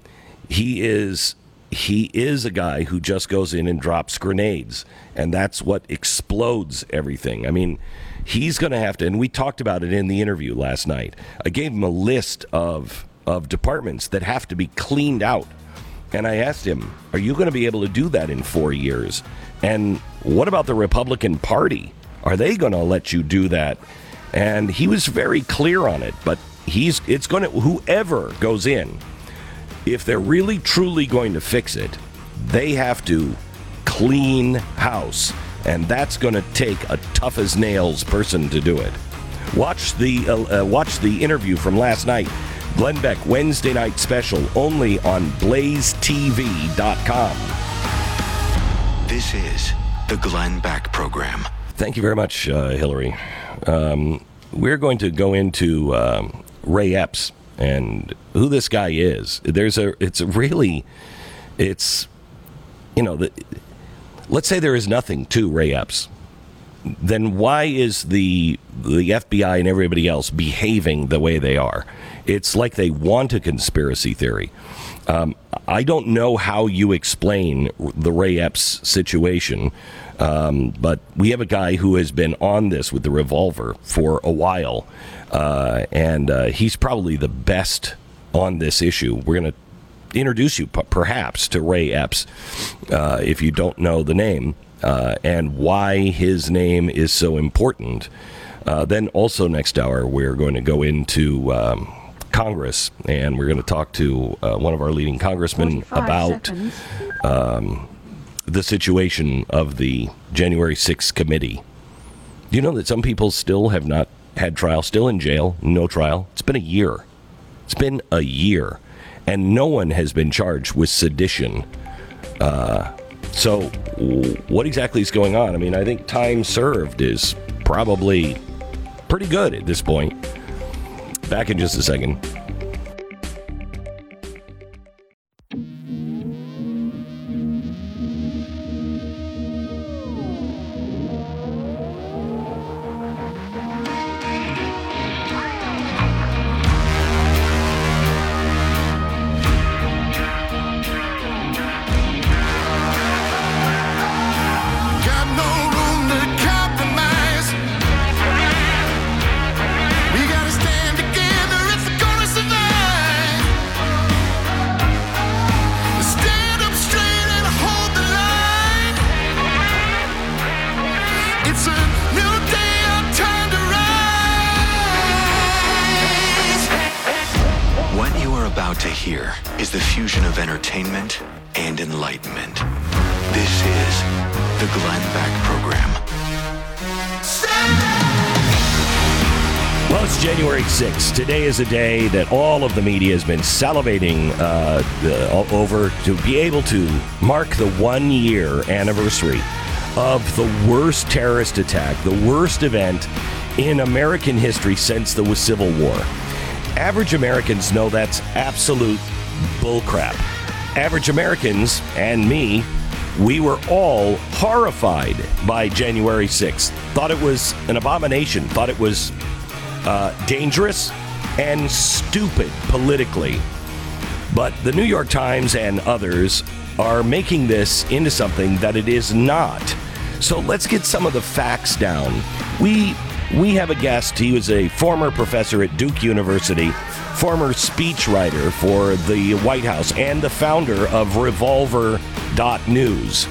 he is. He is a guy who just goes in and drops grenades, and that's what explodes everything. I mean, he's going to have to, and we talked about it in the interview last night. I gave him a list of of departments that have to be cleaned out and I asked him, Are you going to be able to do that in four years? And what about the Republican Party? Are they going to let you do that? And he was very clear on it, but he's it's going to whoever goes in, if they're really truly going to fix it, they have to clean house, and that's going to take a tough as nails person to do it. Watch the uh, uh, watch the interview from last night. Glenn Beck Wednesday night special only on blazetv.com. This is the Glenn Beck Program. Thank you very much, uh, Hillary. Um, we're going to go into um, Ray Epps and who this guy is. There's a. It's really. It's, you know, the, let's say there is nothing to Ray Epps. Then why is the the FBI and everybody else behaving the way they are? It's like they want a conspiracy theory. Um, I don't know how you explain the Ray Epps situation, um, but we have a guy who has been on this with the revolver for a while, uh, and uh, he's probably the best on this issue. We're going to introduce you p- perhaps to Ray Epps uh, if you don't know the name uh, and why his name is so important. Uh, then also next hour we're going to go into um, Congress and we're going to talk to uh, one of our leading congressmen about um, the situation of the January 6th committee. Do you know that some people still have not had trial, still in jail, no trial? It's been a year. It's been a year, and no one has been charged with sedition. Uh, so, what exactly is going on? I mean, I think time served is probably pretty good at this point. Back in just a second. A day that all of the media has been salivating uh, over to be able to mark the one year anniversary of the worst terrorist attack, the worst event in American history since the Civil War. Average Americans know that's absolute bullcrap. Average Americans and me, we were all horrified by January 6th. Thought it was an abomination, thought it was uh, dangerous and stupid politically. But the New York Times and others are making this into something that it is not. So let's get some of the facts down. We we have a guest. He was a former professor at Duke University, former speechwriter for the White House, and the founder of Revolver.news.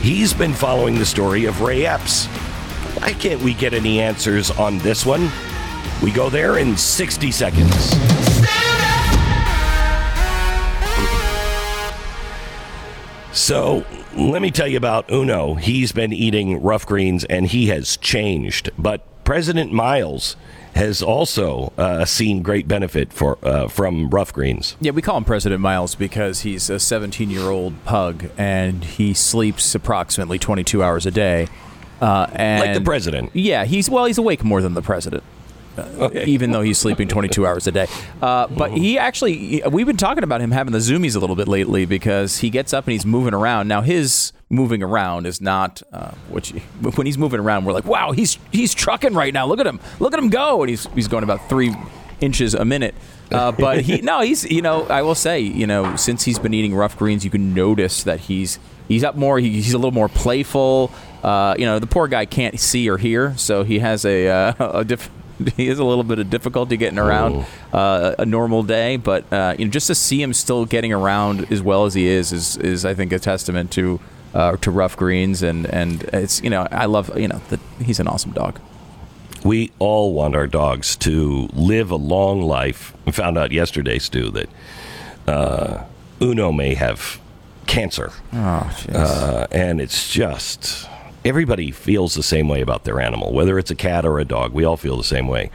He's been following the story of Ray Epps. Why can't we get any answers on this one? We go there in 60 seconds. So let me tell you about Uno. He's been eating rough greens and he has changed. But President Miles has also uh, seen great benefit for uh, from rough greens. Yeah, we call him President Miles because he's a 17 year old pug and he sleeps approximately 22 hours a day. Uh, and Like the president. Yeah, he's well, he's awake more than the president. Uh, Even though he's sleeping 22 hours a day, uh, but he actually, we've been talking about him having the zoomies a little bit lately because he gets up and he's moving around. Now his moving around is not uh, what you, when he's moving around, we're like, wow, he's he's trucking right now. Look at him, look at him go, and he's he's going about three inches a minute. Uh, but he <laughs> no, he's you know I will say you know since he's been eating rough greens, you can notice that he's he's up more. He, he's a little more playful. Uh, you know the poor guy can't see or hear, so he has a uh, <laughs> a diff- <laughs> he has a little bit of difficulty getting around uh, a normal day. But uh, you know just to see him still getting around as well as he is is is I think a testament to. Uh, to rough greens and and it's you know I love you know that he's an awesome dog. We all want our dogs to live a long life. We found out yesterday, Stu, that uh, Uno may have cancer. Oh. Uh, and it's just everybody feels the same way about their animal, whether it's a cat or a dog. We all feel the same way.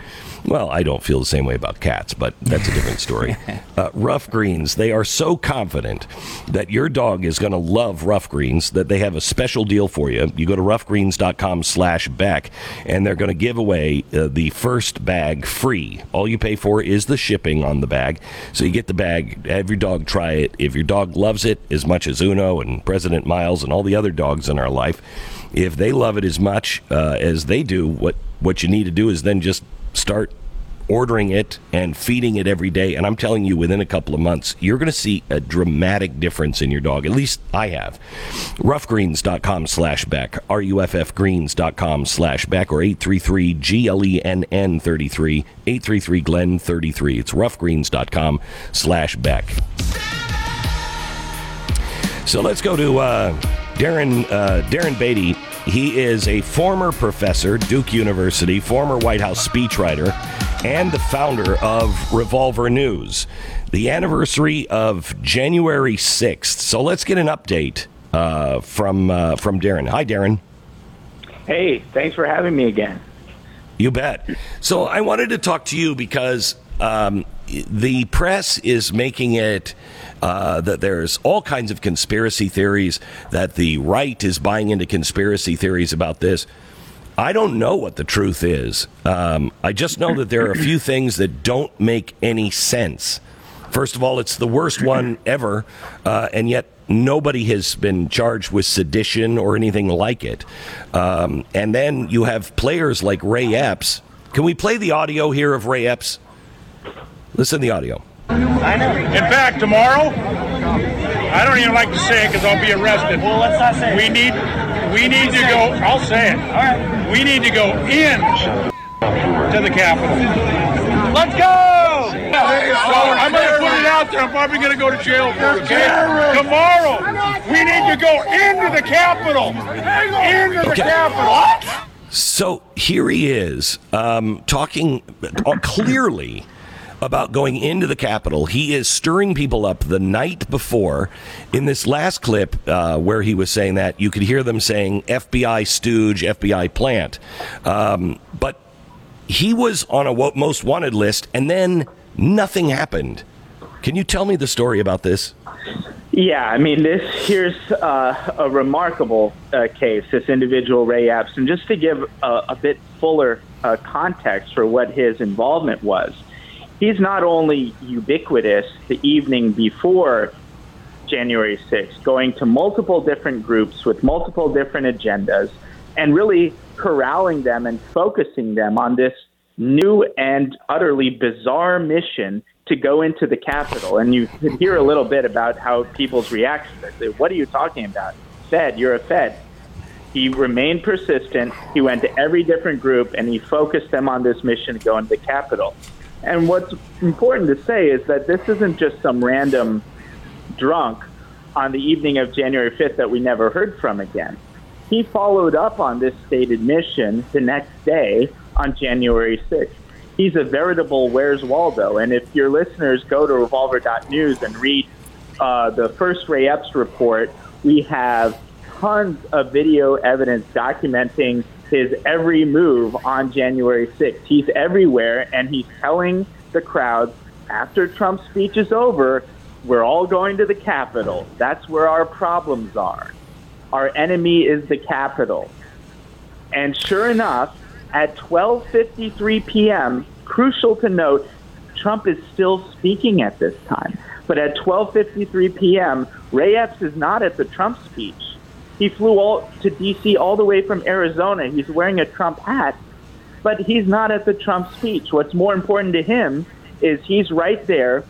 Well, I don't feel the same way about cats, but that's a different story. <laughs> uh, rough greens, they are so confident that your dog is going to love rough greens that they have a special deal for you. You go to roughgreens.com slash Beck, and they're going to give away uh, the first bag free. All you pay for is the shipping on the bag. So you get the bag, have your dog try it. If your dog loves it as much as Uno and President Miles and all the other dogs in our life, if they love it as much uh, as they do, what what you need to do is then just start ordering it and feeding it every day. And I'm telling you, within a couple of months, you're going to see a dramatic difference in your dog. At least I have. Roughgreens.com slash Beck, R-U-F-F greens.com slash Beck, or 833 G-L-E-N-N 33, 833 Glenn 33. It's roughgreens.com slash Beck. So let's go to uh, Darren uh, Darren Beattie. He is a former professor, Duke University, former White House speechwriter, and the founder of Revolver News. The anniversary of January 6th. So let's get an update uh, from uh, from Darren. Hi, Darren. Hey, thanks for having me again. You bet. So I wanted to talk to you because um, the press is making it uh, that there's all kinds of conspiracy theories, that the right is buying into conspiracy theories about this. I don't know what the truth is. Um, I just know that there are a few <clears throat> things that don't make any sense. First of all, it's the worst <clears throat> one ever, uh, and yet nobody has been charged with sedition or anything like it. Um, and then you have players like Ray Epps. Can we play the audio here of Ray Epps? Listen to the audio. In fact, tomorrow, I don't even like to say it because I'll be arrested. Well, let's not say We need, we need to go. I'll say it. All right. We need to go in to the Capitol. Let's go! So I'm going to put it out there. I'm probably going to go to jail for it. Okay? Tomorrow, we need to go into the Capitol. Into the Okay. Capitol. So here he is um, talking uh, clearly about going into the Capitol. He is stirring people up the night before. In this last clip uh, where he was saying that, you could hear them saying FBI stooge, FBI plant. Um, but he was on a most wanted list, and then nothing happened. Can you tell me the story about this? Yeah, I mean, this here's uh, a remarkable uh, case. This individual Ray Epps, and just to give a, a bit fuller uh, context for what his involvement was, he's not only ubiquitous the evening before January 6th, going to multiple different groups with multiple different agendas, and really corralling them and focusing them on this new and utterly bizarre mission to go into the Capitol. And you could hear a little bit about how people's reactions. They say, What are you talking about? Fed, you're a Fed. He remained persistent. He went to every different group and he focused them on this mission to go into the Capitol. And what's important to say is that this isn't just some random drunk on the evening of January 5th that we never heard from again. He followed up on this stated mission the next day on January 6th. He's a veritable Where's Waldo. And if your listeners go to revolver.news and read uh, the first Ray Epps report, we have tons of video evidence documenting his every move on January 6th. He's everywhere, and he's telling the crowds after Trump's speech is over, we're all going to the Capitol. That's where our problems are. Our enemy is the Capitol. And sure enough, at 12:53 p.m., crucial to note, Trump is still speaking at this time. But at 12:53 p.m., Ray Epps is not at the Trump speech. He flew all to D.C. all the way from Arizona. He's wearing a Trump hat, but he's not at the Trump speech. What's more important to him is he's right there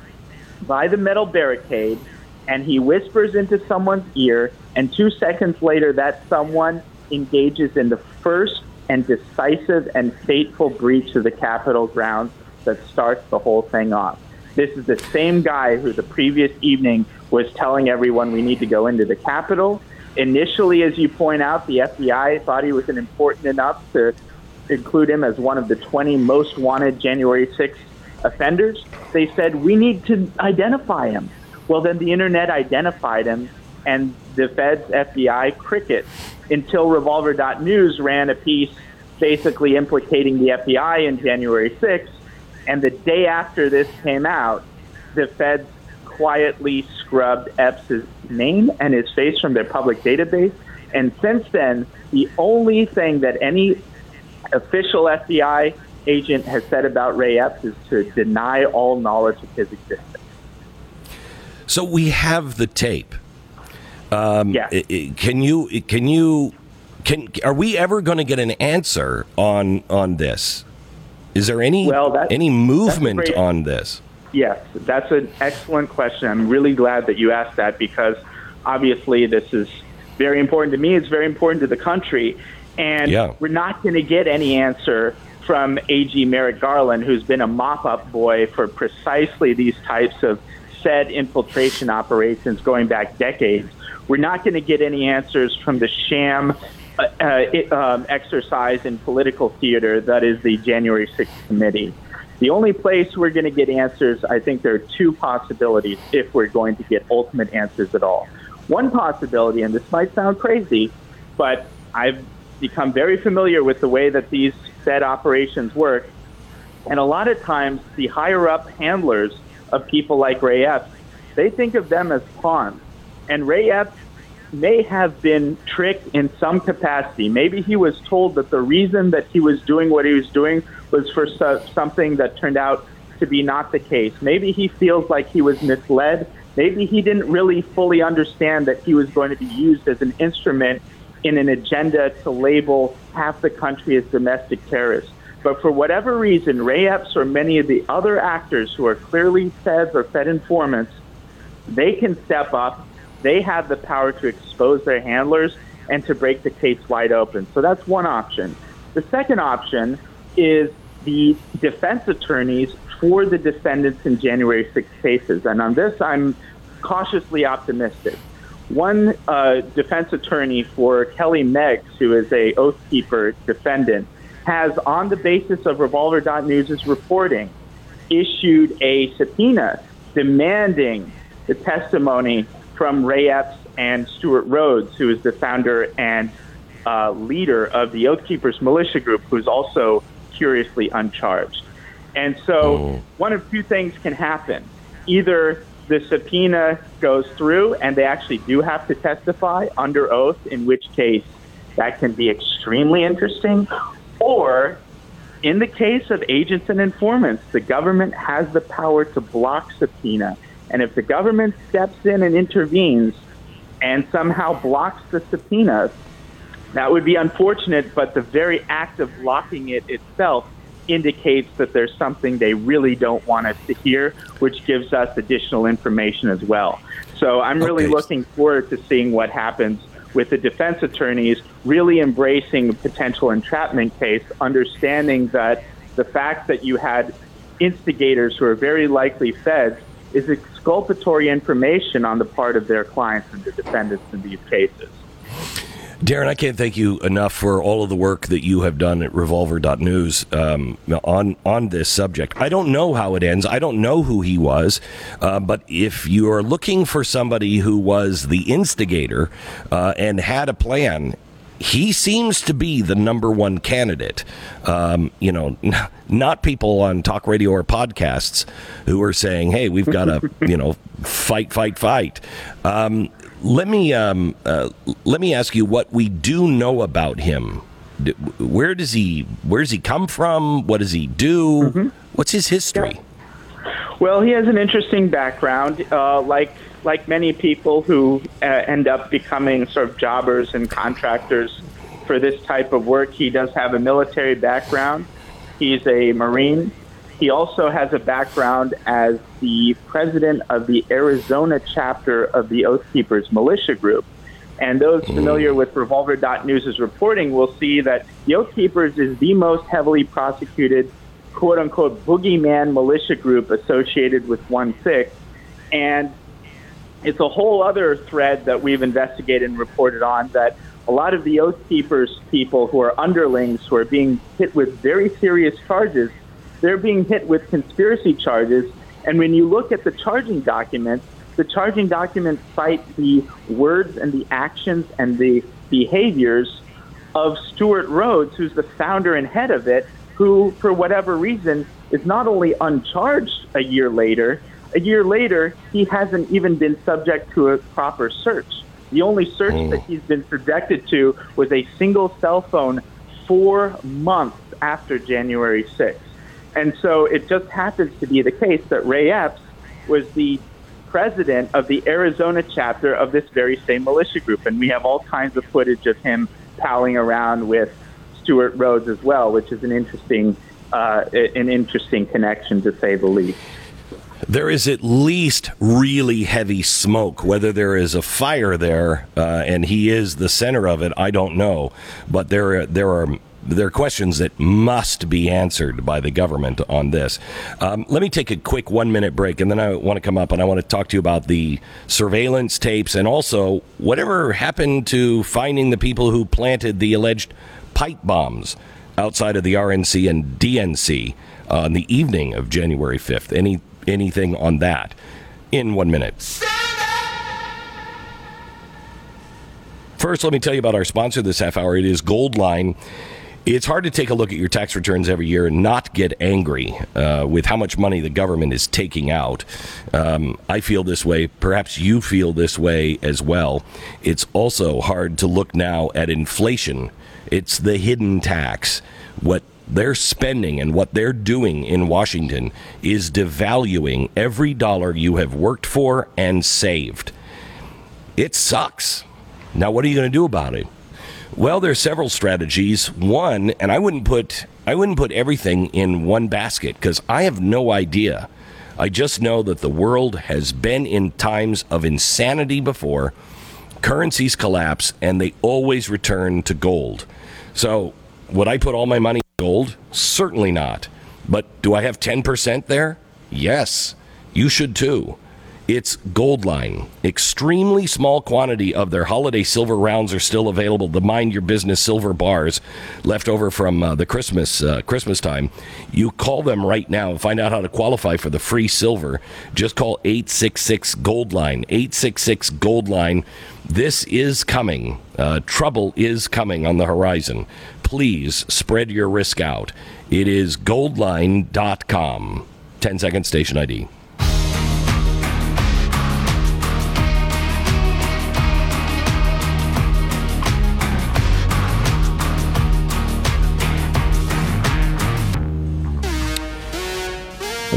by the metal barricade, and he whispers into someone's ear, and two seconds later, that someone engages in the first and decisive and fateful breach of the Capitol grounds that starts the whole thing off. This is the same guy who the previous evening was telling everyone we need to go into the Capitol. Initially, as you point out, the FBI thought he was important enough to include him as one of the 20 most wanted January 6th offenders. They said, we need to identify him. Well, then the internet identified him, and the Fed's FBI cricket until Revolver.news ran a piece basically implicating the FBI in January 6th. And the day after this came out, the Feds quietly scrubbed Epps' name and his face from their public database. And since then, the only thing that any official FBI agent has said about Ray Epps is to deny all knowledge of his existence. So we have the tape. Um, i- Can you? Can you? Can are we ever going to get an answer on on this? Is there any Well, any movement on this? Yes, that's an excellent question. I'm really glad that you asked that because obviously this is very important to me. It's very important to the country. And Yeah. we're not going to get any answer from AG Merrick Garland, who's been a mop up boy for precisely these types of said infiltration operations going back decades. We're not going to get any answers from the sham uh, uh, um, exercise in political theater that is the January 6th committee. The only place we're going to get answers, I think there are two possibilities if we're going to get ultimate answers at all. One possibility, and this might sound crazy, but I've become very familiar with the way that these Fed operations work. And a lot of times, the higher up handlers of people like Ray Epps, they think of them as pawns. And Ray Epps may have been tricked in some capacity. Maybe he was told that the reason that he was doing what he was doing was for so- something that turned out to be not the case. Maybe he feels like he was misled. Maybe he didn't really fully understand that he was going to be used as an instrument in an agenda to label half the country as domestic terrorists. But for whatever reason, Ray Epps or many of the other actors who are clearly feds or Fed informants, they can step up. They have the power to expose their handlers and to break the case wide open. So that's one option. The second option is the defense attorneys for the defendants in January 6 cases. And on this, I'm cautiously optimistic. One uh, defense attorney for Kelly Meggs, who is a Oath Keeper defendant, has, on the basis of Revolver.News' reporting, issued a subpoena demanding the testimony from Ray Epps and Stewart Rhodes, who is the founder and uh, leader of the Oath Keepers militia group, who's also curiously uncharged. And so, oh. one of two things can happen. Either the subpoena goes through and they actually do have to testify under oath, in which case that can be extremely interesting, or in the case of agents and informants, the government has the power to block subpoena. And if the government steps in and intervenes and somehow blocks the subpoenas, that would be unfortunate, but the very act of blocking it itself indicates that there's something they really don't want us to hear, which gives us additional information as well. So I'm really Okay. looking forward to seeing what happens with the defense attorneys really embracing a potential entrapment case, understanding that the fact that you had instigators who are very likely feds is exculpatory information on the part of their clients and the defendants in these cases. Darren, I can't thank you enough for all of the work that you have done at Revolver.news um, on on this subject. I don't know how it ends. I don't know who he was, uh, but if you are looking for somebody who was the instigator uh, and had a plan. He seems to be the number one candidate. Um, you know, <laughs> not people on talk radio or podcasts who are saying, "Hey, we've got to, <laughs> you know, fight, fight, fight." Um, let me um, uh, let me ask you what we do know about him. Where does he Where does he come from? What does he do? What's his history? Well, he has an interesting background. Uh, like like many people who uh, end up becoming sort of jobbers and contractors for this type of work, he does have a military background. He's a Marine. He also has a background as the president of the Arizona chapter of the Oath Keepers militia group. And those familiar with Revolver.News' reporting will see that the Oath Keepers is the most heavily prosecuted quote unquote boogeyman militia group associated with 1 6. And it's a whole other thread that we've investigated and reported on that a lot of the Oath Keepers people who are underlings who are being hit with very serious charges, they're being hit with conspiracy charges. And when you look at the charging documents, the charging documents cite the words and the actions and the behaviors of Stewart Rhodes, who's the founder and head of it, who, for whatever reason, is not only uncharged a year later, a year later, he hasn't even been subject to a proper search. The only search that oh. he's been subjected to was a single cell phone four months after January 6th. And so it just happens to be the case that Ray Epps was the president of the Arizona chapter of this very same militia group. And we have all kinds of footage of him palling around with Stewart Rhodes as well, which is an interesting, uh, an interesting connection to say the least. There is at least really heavy smoke. Whether there is a fire there, uh, and he is the center of it, I don't know. But there, there are there are questions that must be answered by the government on this. Um, let me take a quick one minute break, and then I want to come up and I want to talk to you about the surveillance tapes and also whatever happened to finding the people who planted the alleged pipe bombs outside of the RNC and DNC on the evening of January 5th. Any anything on that in one minute. First, let me tell you about our sponsor this half hour. It is Goldline. It's hard to take a look at your tax returns every year and not get angry uh, with how much money the government is taking out. Um, I feel this way. Perhaps you feel this way as well. It's also hard to look now at inflation. It's the hidden tax. What they're spending and what they're doing in Washington is devaluing every dollar you have worked for and saved. It sucks. Now, what are you going to do about it? Well, there are several strategies. One, and I wouldn't put I wouldn't put everything in one basket because I have no idea. I just know that the world has been in times of insanity before. Currencies collapse and they always return to gold. So, would I put all my money in gold? Certainly not. But do I have 10% there? Yes. You should too. It's Goldline. Extremely small quantity of their holiday silver rounds are still available. The mind your business silver bars left over from uh, the Christmas uh, Christmas time. You call them right now and find out how to qualify for the free silver. Just call 866 Goldline. 866 Goldline. This is coming. Uh, trouble is coming on the horizon. Please spread your risk out. It is goldline.com. 10 second station ID.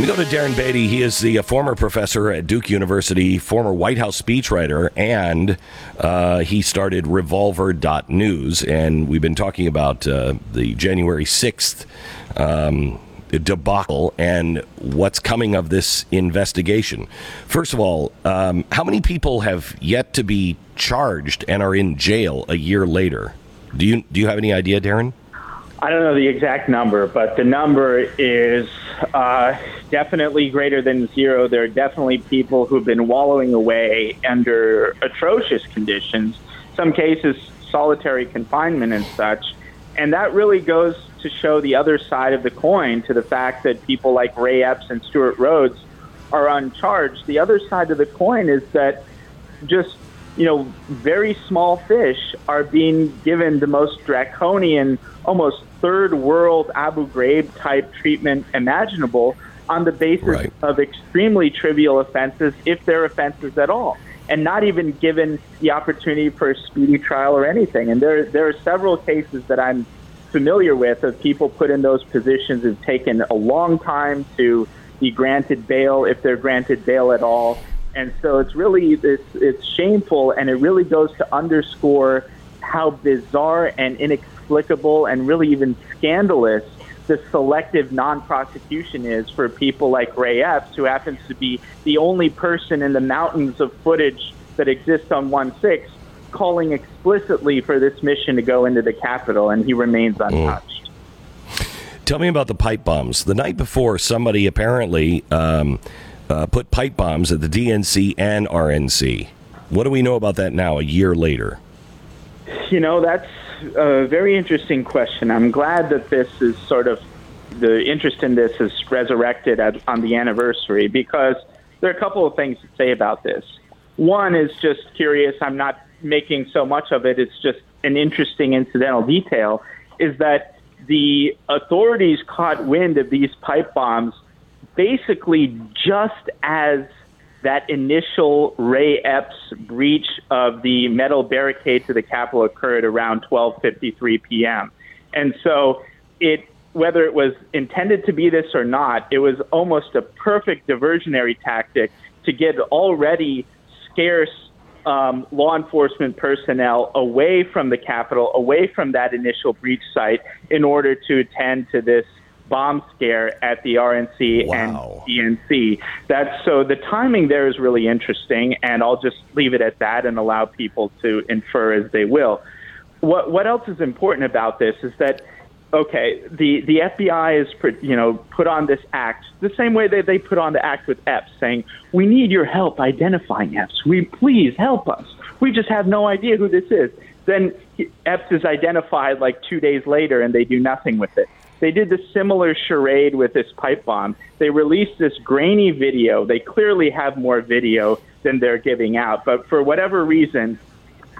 Me go to Darren Beattie. He is the uh, former professor at Duke University, former White House speechwriter, and uh, he started Revolver.news. And we've been talking about uh, the January 6th um, debacle and what's coming of this investigation. First of all, um, how many people have yet to be charged and are in jail a year later? Do you, do you have any idea, Darren? I don't know the exact number, but the number is uh, definitely greater than zero. There are definitely people who've been wallowing away under atrocious conditions, some cases solitary confinement and such. And that really goes to show the other side of the coin to the fact that people like Ray Epps and Stewart Rhodes are uncharged. The other side of the coin is that just you know, very small fish are being given the most draconian, almost third world Abu Ghraib type treatment imaginable on the basis Right. of extremely trivial offenses, if they're offenses at all, and not even given the opportunity for a speedy trial or anything. And there, there are several cases that I'm familiar with of people put in those positions who've taken a long time to be granted bail, if they're granted bail at all. And so it's really this it's shameful and it really goes to underscore how bizarre and inexplicable and really even scandalous the selective non-prosecution is for people like Ray Epps, who happens to be the only person in the mountains of footage that exists on 1-6 calling explicitly for this mission to go into the Capitol, and he remains untouched. Tell me about the pipe bombs. The night before, somebody apparently um, uh, put pipe bombs at the DNC and RNC. What do we know about that now, a year later? You know, that's a very interesting question. I'm glad that this is sort of the interest in this is resurrected at, on the anniversary because there are a couple of things to say about this. One is just curious. I'm not making so much of it. It's just an interesting incidental detail. Is that the authorities caught wind of these pipe bombs basically just as that initial Ray Epps breach of the metal barricade to the Capitol occurred around 12:53 p.m. And so it whether it was intended to be this or not, it was almost a perfect diversionary tactic to get already scarce um, law enforcement personnel away from the Capitol, away from that initial breach site, in order to attend to this bomb scare at the RNC and DNC. That's so the timing there is really interesting, and I'll just leave it at that and allow people to infer as they will. What what else is important about this is that okay, the the FBI is put- you know put on this act the same way that they put on the act with Epps, saying we need your help identifying Epps. We please help us. We just have no idea who this is. Then he- Epps is identified like two days later, and they do nothing with it. They did the similar charade with this pipe bomb. They released this grainy video. They clearly have more video than they're giving out, but for whatever reason,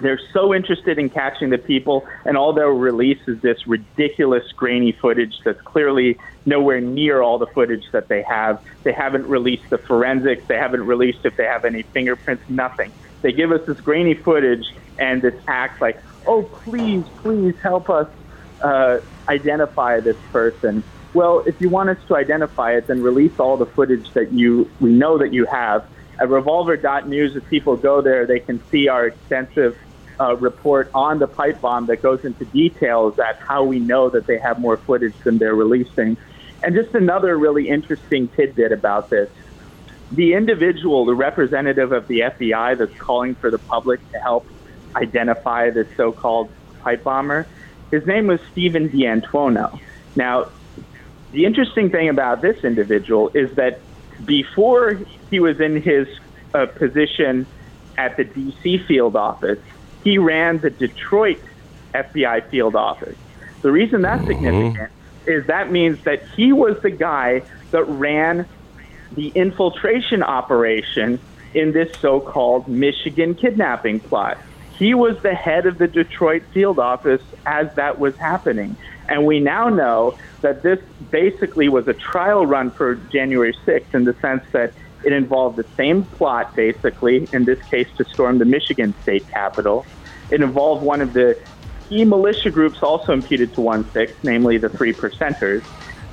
they're so interested in catching the people, and all they'll release is this ridiculous grainy footage that's clearly nowhere near all the footage that they have. They haven't released the forensics. They haven't released if they have any fingerprints. Nothing. They give us this grainy footage and this act like, "Oh, please, please help us uh, identify this person." Well, if you want us to identify it, then release all the footage that you we know that you have. At Revolver.news, if people go there, they can see our extensive uh, report on the pipe bomb that goes into details at how we know that they have more footage than they're releasing. And just another really interesting tidbit about this the individual, the representative of the FBI that's calling for the public to help identify this so called pipe bomber, his name was Stephen D'Antuono. Now, the interesting thing about this individual is that before he was in his uh, position at the DC field office, he ran the Detroit FBI field office. The reason that's significant is that means that he was the guy that ran the infiltration operation in this so called Michigan kidnapping plot. He was the head of the Detroit field office as that was happening. And we now know that this basically was a trial run for January 6th in the sense that it involved the same plot, basically, in this case, to storm the Michigan state capitol. It involved one of the key militia groups also imputed to 1 6, namely the Three Percenters.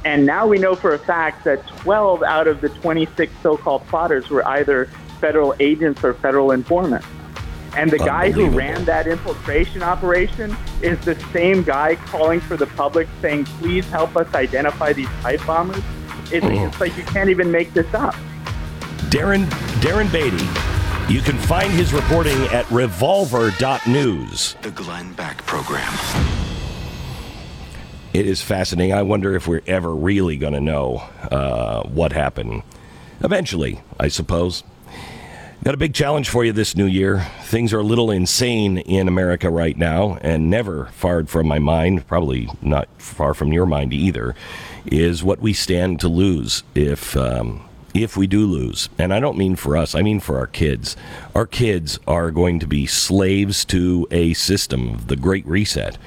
And now we know for a fact that 12 out of the 26 so-called plotters were either federal agents or federal informants. And the guy who ran that infiltration operation is the same guy calling for the public saying, please help us identify these pipe bombers. It's, it's like you can't even make this up. Darren Darren Beattie. You can find his reporting at revolver.news. The Glenn Beck Program. It is fascinating. I wonder if we're ever really going to know uh, what happened. Eventually, I suppose. Got a big challenge for you this new year. Things are a little insane in America right now, and never far from my mind, probably not far from your mind either, is what we stand to lose if um, if we do lose. And I don't mean for us; I mean for our kids. Our kids are going to be slaves to a system, the Great Reset,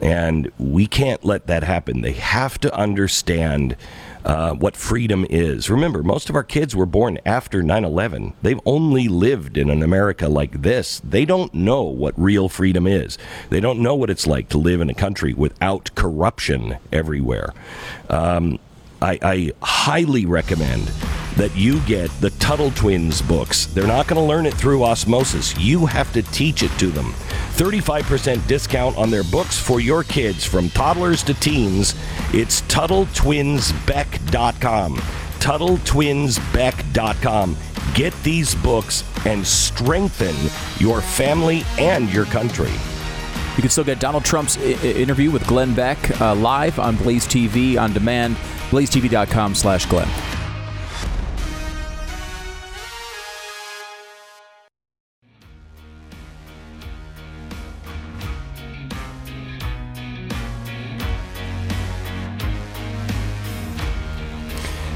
and we can't let that happen. They have to understand uh, what freedom is. Remember, most of our kids were born after 9 11. They've only lived in an America like this. They don't know what real freedom is. They don't know what it's like to live in a country without corruption everywhere. Um, I, I highly recommend that you get the Tuttle Twins books. They're not going to learn it through osmosis. You have to teach it to them. 35% discount on their books for your kids from toddlers to teens. It's TuttleTwinsBeck.com. TuttleTwinsBeck.com. Get these books and strengthen your family and your country. You can still get Donald Trump's I- I- interview with Glenn Beck uh, live on Blaze TV on demand, blazetv.com slash Glenn.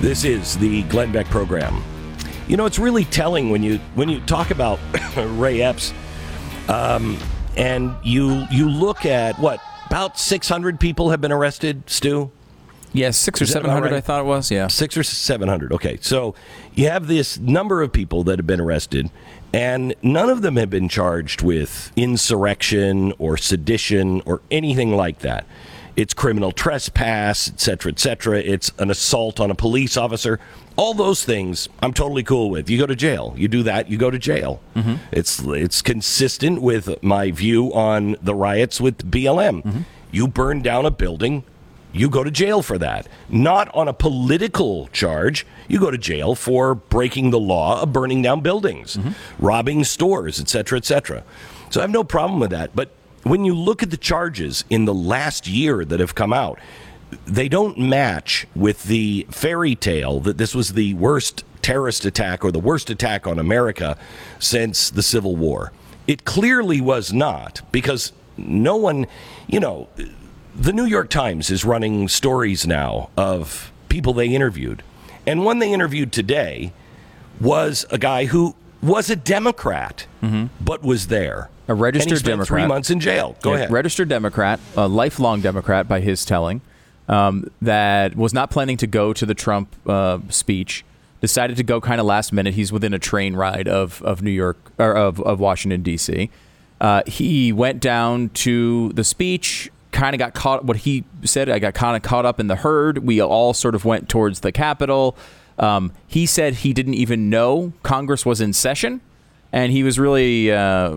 This is the Glenn Beck program. You know, it's really telling when you when you talk about <coughs> Ray Epps, um, and you you look at what about 600 people have been arrested, Stu. Yes, six or about 700, right? I thought it was. Yeah. Six or 700. Okay. So you have this number of people that have been arrested, and none of them have been charged with insurrection or sedition or anything like that. It's criminal trespass, et cetera, et cetera. It's an assault on a police officer. All those things I'm totally cool with. You go to jail. You do that, you go to jail. Mm-hmm. It's it's consistent with my view on the riots with BLM. Mm-hmm. You burn down a building, you go to jail for that. Not on a political charge. You go to jail for breaking the law of burning down buildings, mm-hmm. robbing stores, et cetera, et cetera. So I have no problem with that. But when you look at the charges in the last year that have come out, they don't match with the fairy tale that this was the worst terrorist attack or the worst attack on America since the Civil War. It clearly was not because no one, you know, the New York Times is running stories now of people they interviewed. And one they interviewed today was a guy who was a Democrat, mm-hmm. but was there. A registered and he spent Democrat. Three months in jail. Go Yeah, ahead. Registered Democrat, a lifelong Democrat by his telling, um, that was not planning to go to the Trump uh, speech. Decided to go kind of last minute. He's within a train ride of, of New York or of, of Washington D.C. Uh, he went down to the speech. Kind of got caught. What he said, I got kind of caught up in the herd. We all sort of went towards the Capitol. Um, he said he didn't even know Congress was in session and he was really, uh,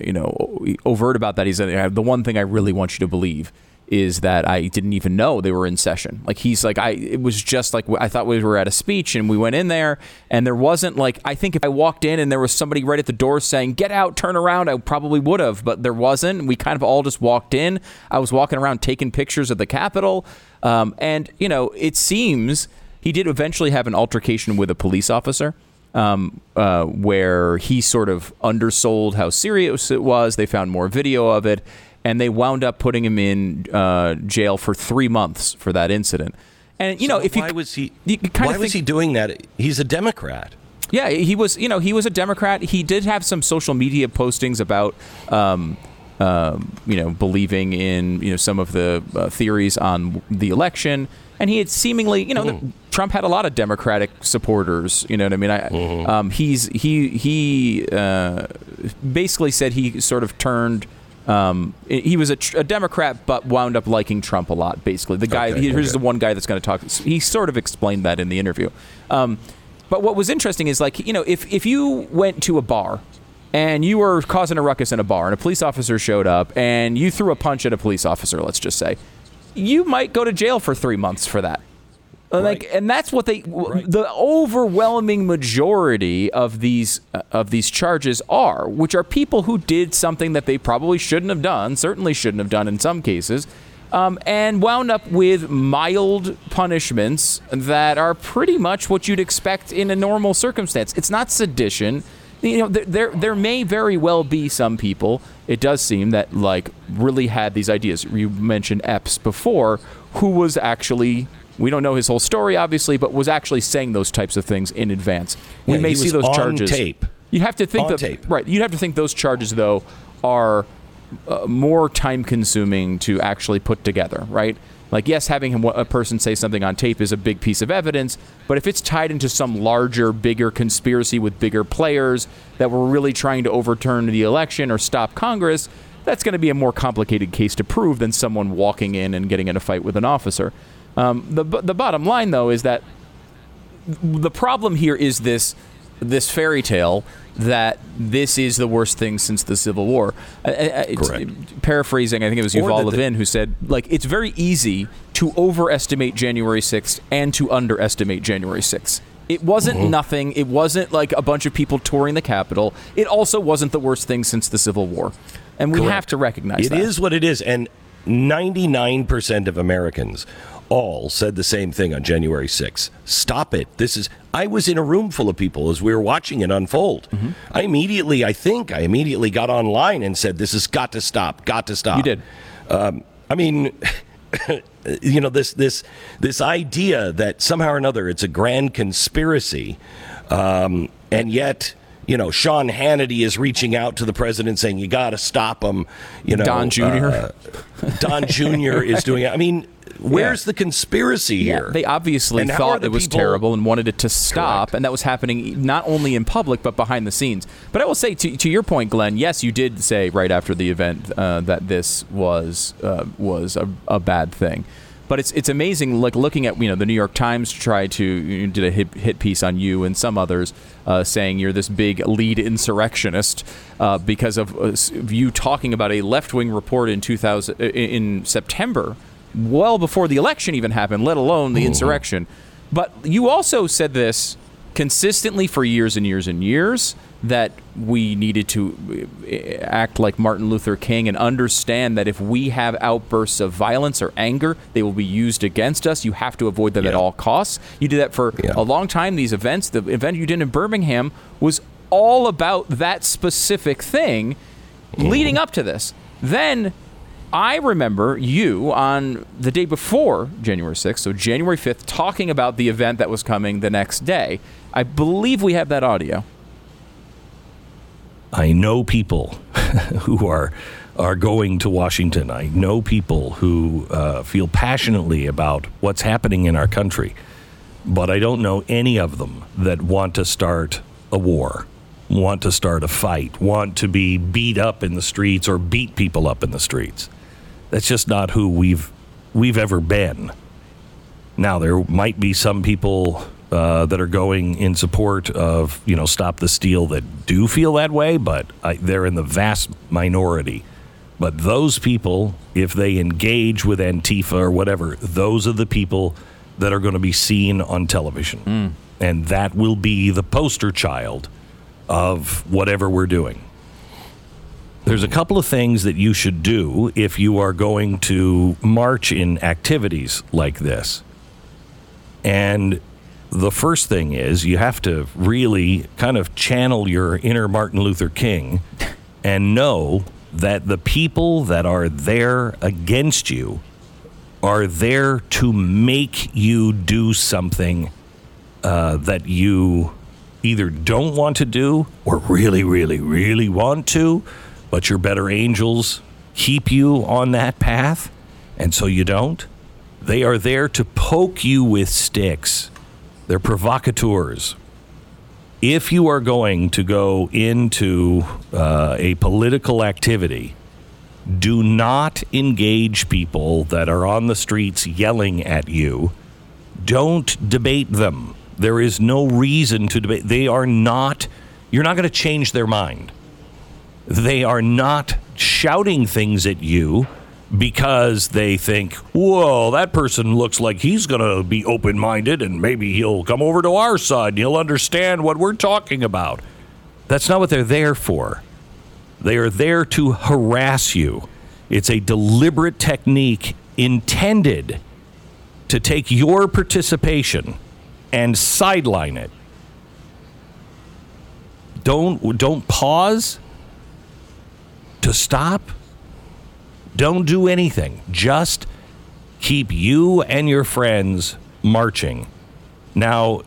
you know, overt about that. He said, "The one thing I really want you to believe is that I didn't even know they were in session." Like he's like, I it was just like I thought we were at a speech, and we went in there, and there wasn't like I think if I walked in and there was somebody right at the door saying, "Get out, turn around," I probably would have, but there wasn't. We kind of all just walked in. I was walking around taking pictures of the Capitol, um, and you know, it seems he did eventually have an altercation with a police officer um, uh, where he sort of undersold how serious it was. They found more video of it, and they wound up putting him in uh, jail for three months for that incident. And you know, if you why was he? you why of was he doing that? He's a Democrat. yeah, he was. You know, he was a Democrat. He did have some social media postings about, um, um, you know, believing in you know some of the uh, theories on the election, and he had seemingly, you know, the, Trump had a lot of Democratic supporters. You know what I mean? I, um, he's he he uh, basically said he sort of turned Um, he was a, tr- a Democrat, but wound up liking Trump a lot. Basically, the guy Okay, he- here's okay. the one guy that's going to talk. He sort of explained that in the interview. Um, but what was interesting is like you know if if you went to a bar and you were causing a ruckus in a bar and a police officer showed up and you threw a punch at a police officer, let's just say, you might go to jail for three months for that. Uh, Like, and that's what they, w the overwhelming majority of these uh, of these charges are, which are people who did something that they probably shouldn't have done, certainly shouldn't have done in some cases, um, and wound up with mild punishments that are pretty much what you'd expect in a normal circumstance. It's not sedition. You know, there, there there may very well be some people. It does seem that like really had these ideas. You mentioned Epps before, who was actually we don't know his whole story, obviously, but was actually saying those types of things in advance. We Yeah, may see those on charges. tape. You have to think On that tape. right. You'd have to think those charges though are uh, more time consuming to actually put together, right? Like, yes, having a person say something on tape is a big piece of evidence, but if it's tied into some larger, bigger conspiracy with bigger players that were really trying to overturn the election or stop Congress, that's going to be a more complicated case to prove than someone walking in and getting in a fight with an officer. Um, the the bottom line, though, is that the problem here is this this fairy tale that this is the worst thing since the Civil War. I- I- Paraphrasing, I think it was Yuval Levin who said, like, it's very easy to overestimate January 6th and to underestimate January 6th. It wasn't Mm-hmm. nothing. It wasn't like a bunch of people touring the Capitol. It also wasn't the worst thing since the Civil War. And we Correct. have to recognize It that. is what it is. And 99% of Americans all said the same thing on January 6th. Stop it. This is. I was in a room full of people as we were watching it unfold. Mm-hmm. I immediately, I think, I immediately got online and said, This has got to stop, got to stop. You did. Um, I mean, <laughs> you know, this, this, this idea that somehow or another it's a grand conspiracy, um, and yet. You know, Sean Hannity is reaching out to the president saying, "You got to stop him." You know, Don Jr.. uh, Don Jr. is doing it. I mean, where's the conspiracy Yeah, here? they obviously And thought the it was people- terrible and wanted it to stop, and that was happening not only in public but behind the scenes. But I will say, to, to your point, Glenn, yes, you did say right after the event uh, that this was uh, was a, a bad thing. But it's it's amazing, like looking at you know the New York Times tried to you know, did a hit, hit piece on you and some others uh, saying you're this big lead insurrectionist uh, because of, uh, you talking about a left wing report in 2000 in- in September well before the election even happened, let alone the insurrection. But you also said this consistently for years and years and years that we needed to uh, act like Martin Luther King and understand that if we have outbursts of violence or anger, they will be used against us. You have to avoid them at all costs. You did that for a long time. These events, the event you did in Birmingham, was all about that specific thing leading up to this. Then I remember you on the day before January 6th, so January 5th, talking about the event that was coming the next day. I believe we have that audio. I know people <laughs> who are are going to Washington. I know people who uh, feel passionately about what's happening in our country, but I don't know any of them that want to start a war, want to start a fight, want to be beat up in the streets or beat people up in the streets. That's just not who we've we've ever been. Now there might be some people uh, that are going in support of you know stop the steal that do feel that way, but I, they're in the vast minority. But those people, if they engage with Antifa or whatever, those are the people that are going to be seen on television, and that will be the poster child of whatever we're doing. There's a couple of things that you should do if you are going to march in activities like this. And the first thing is you have to really kind of channel your inner Martin Luther King and know that the people that are there against you are there to make you do something uh, that you either don't want to do or really, really, really want to, but your better angels keep you on that path, and so you don't. They are there to poke you with sticks. They're provocateurs. If you are going to go into uh, a political activity Do not engage people that are on the streets yelling at you. Don't debate them. There is no reason to debate. They are not, you're not going to change their mind. They are not shouting things at you because they think, whoa, that person looks like he's going to be open minded and maybe he'll come over to our side and he'll understand what we're talking about. That's not what they're there for. They are there to harass you. It's a deliberate technique intended to take your participation and sideline it. Don't don't pause to stop. Don't do anything. Just keep you and your friends marching. Now,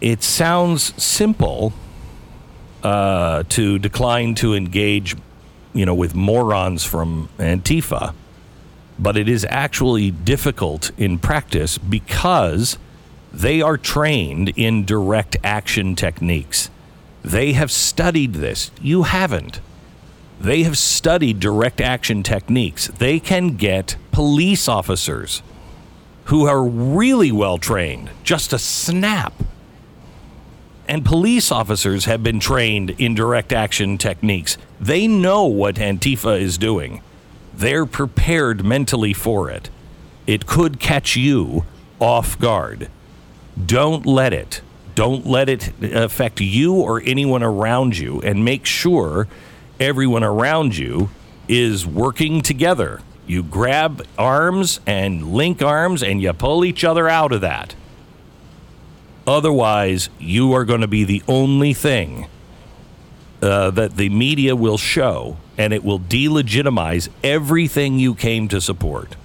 it sounds simple uh, to decline to engage, you know, with morons from Antifa, but it is actually difficult in practice because they are trained in direct action techniques. They have studied this. You haven't. They have studied direct action techniques. They can get police officers who are really well trained just to snap. And police officers have been trained in direct action techniques. They know what Antifa is doing. They're prepared mentally for it. It could catch you off guard. Don't let it. Don't let it uh, affect you or anyone around you and make sure everyone around you is working together. You grab arms and link arms and you pull each other out of that. Otherwise, you are going to be the only thing uh, that the media will show, and it will delegitimize everything you came to support.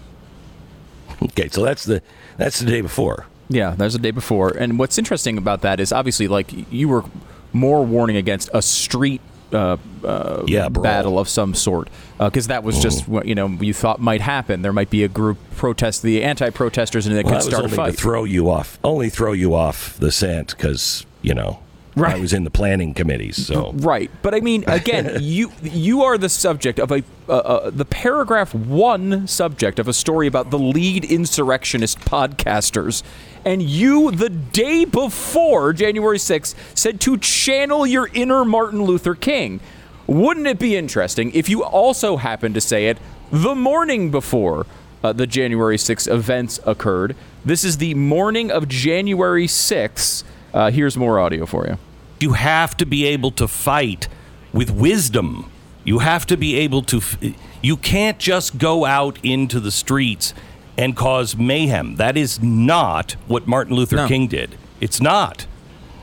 Okay, so that's the that's the day before. Yeah, that's the day before. And what's interesting about that is obviously, like, you were more warning against a street uh, uh, Yeah, battle of some sort. Because that was just what, you know, you thought might happen. There might be a group protest, the anti protesters, and they Well, could start a fight. to throw you off, only throw you off the scent because you know Right. I was in the planning committees. So Right, but I mean, again, <laughs> you you are the subject of a uh, uh, the paragraph one subject of a story about the lead insurrectionist podcasters, and you the day before January 6th said to channel your inner Martin Luther King. Wouldn't it be interesting if you also happened to say it the morning before uh, the January 6th events occurred? This is the morning of January 6th. Uh, here's more audio for you. You have to be able to fight with wisdom. You have to be able to. f- You can't just go out into the streets and cause mayhem. That is not what Martin Luther King did. It's not.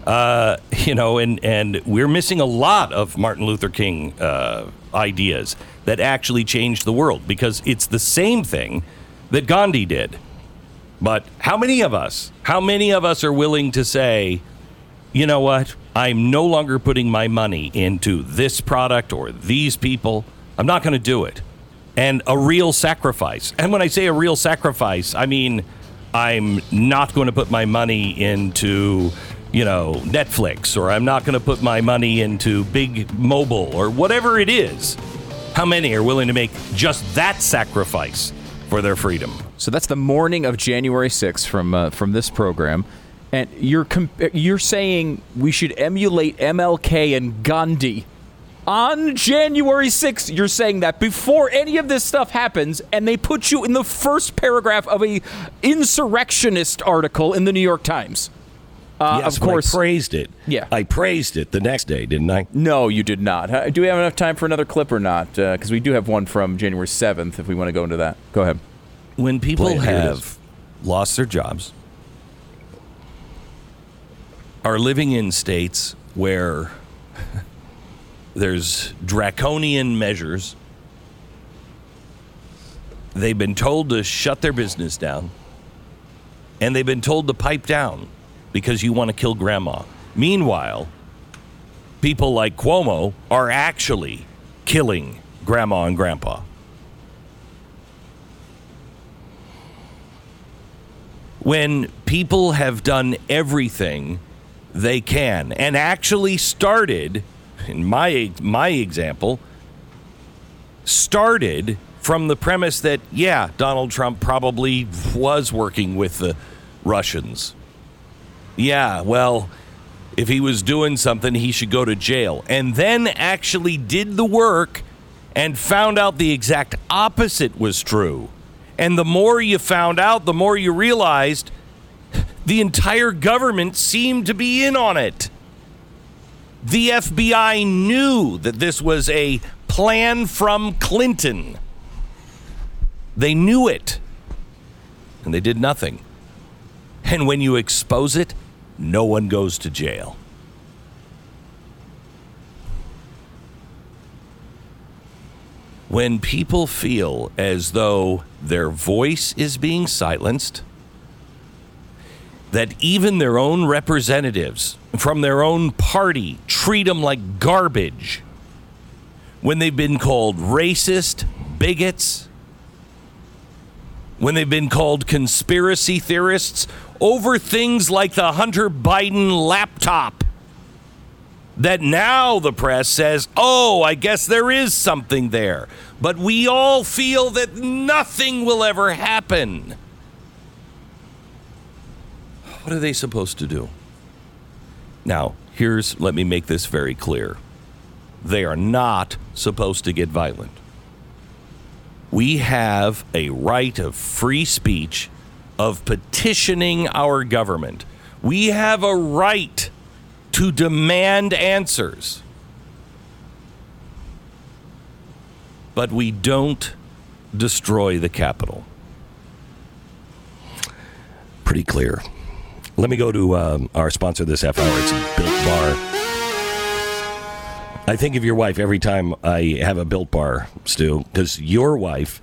Uh, you know, and, and we're missing a lot of Martin Luther King uh, ideas that actually changed the world because it's the same thing that Gandhi did. But how many of us, how many of us are willing to say, you know what? I'm no longer putting my money into this product or these people. I'm not going to do it. And a real sacrifice. And when I say a real sacrifice, I mean I'm not going to put my money into, you know, Netflix or I'm not going to put my money into big mobile or whatever it is. How many are willing to make just that sacrifice for their freedom? So that's the morning of January 6th from uh, from this program, and you're comp- you're saying we should emulate MLK and Gandhi on January 6th. You're saying that before any of this stuff happens, and they put you in the first paragraph of a insurrectionist article in the New York Times. Uh, yes, of but I course, praised it. Yeah. I praised it the next day, didn't I? No, you did not. Uh, Do we have enough time for another clip or not? Because we do have one from January 7th if we want to go into that. Go ahead. When people Play it. Here it have lost their jobs, are living in states where there's draconian measures, they've been told to shut their business down, and they've been told to pipe down because you want to kill grandma. Meanwhile, people like Cuomo are actually killing grandma and grandpa. when people have done everything they can and actually started in my my example started from the premise that, yeah, Donald Trump probably was working with the Russians. Yeah, well, if he was doing something, he should go to jail. And then actually did the work and found out the exact opposite was true. And the more you found out, the more you realized the entire government seemed to be in on it. The FBI knew that this was a plan from Clinton. They knew it. And they did nothing. And when you expose it, no one goes to jail. When people feel as though their voice is being silenced, that even their own representatives from their own party treat them like garbage, when they've been called racist, bigots, when they've been called conspiracy theorists over things like the Hunter Biden laptop. That now the press says, oh, I guess there is something there. But we all feel that nothing will ever happen. What are they supposed to do? Now, here's, let me make this very clear. They are not supposed to get violent. We have a right of free speech, of petitioning our government. We have a right to demand answers. But we don't destroy the Capitol. Pretty clear. Let me go to um, our sponsor this half hour. It's Built Bar. I think of your wife every time I have a Built Bar, Stu, because your wife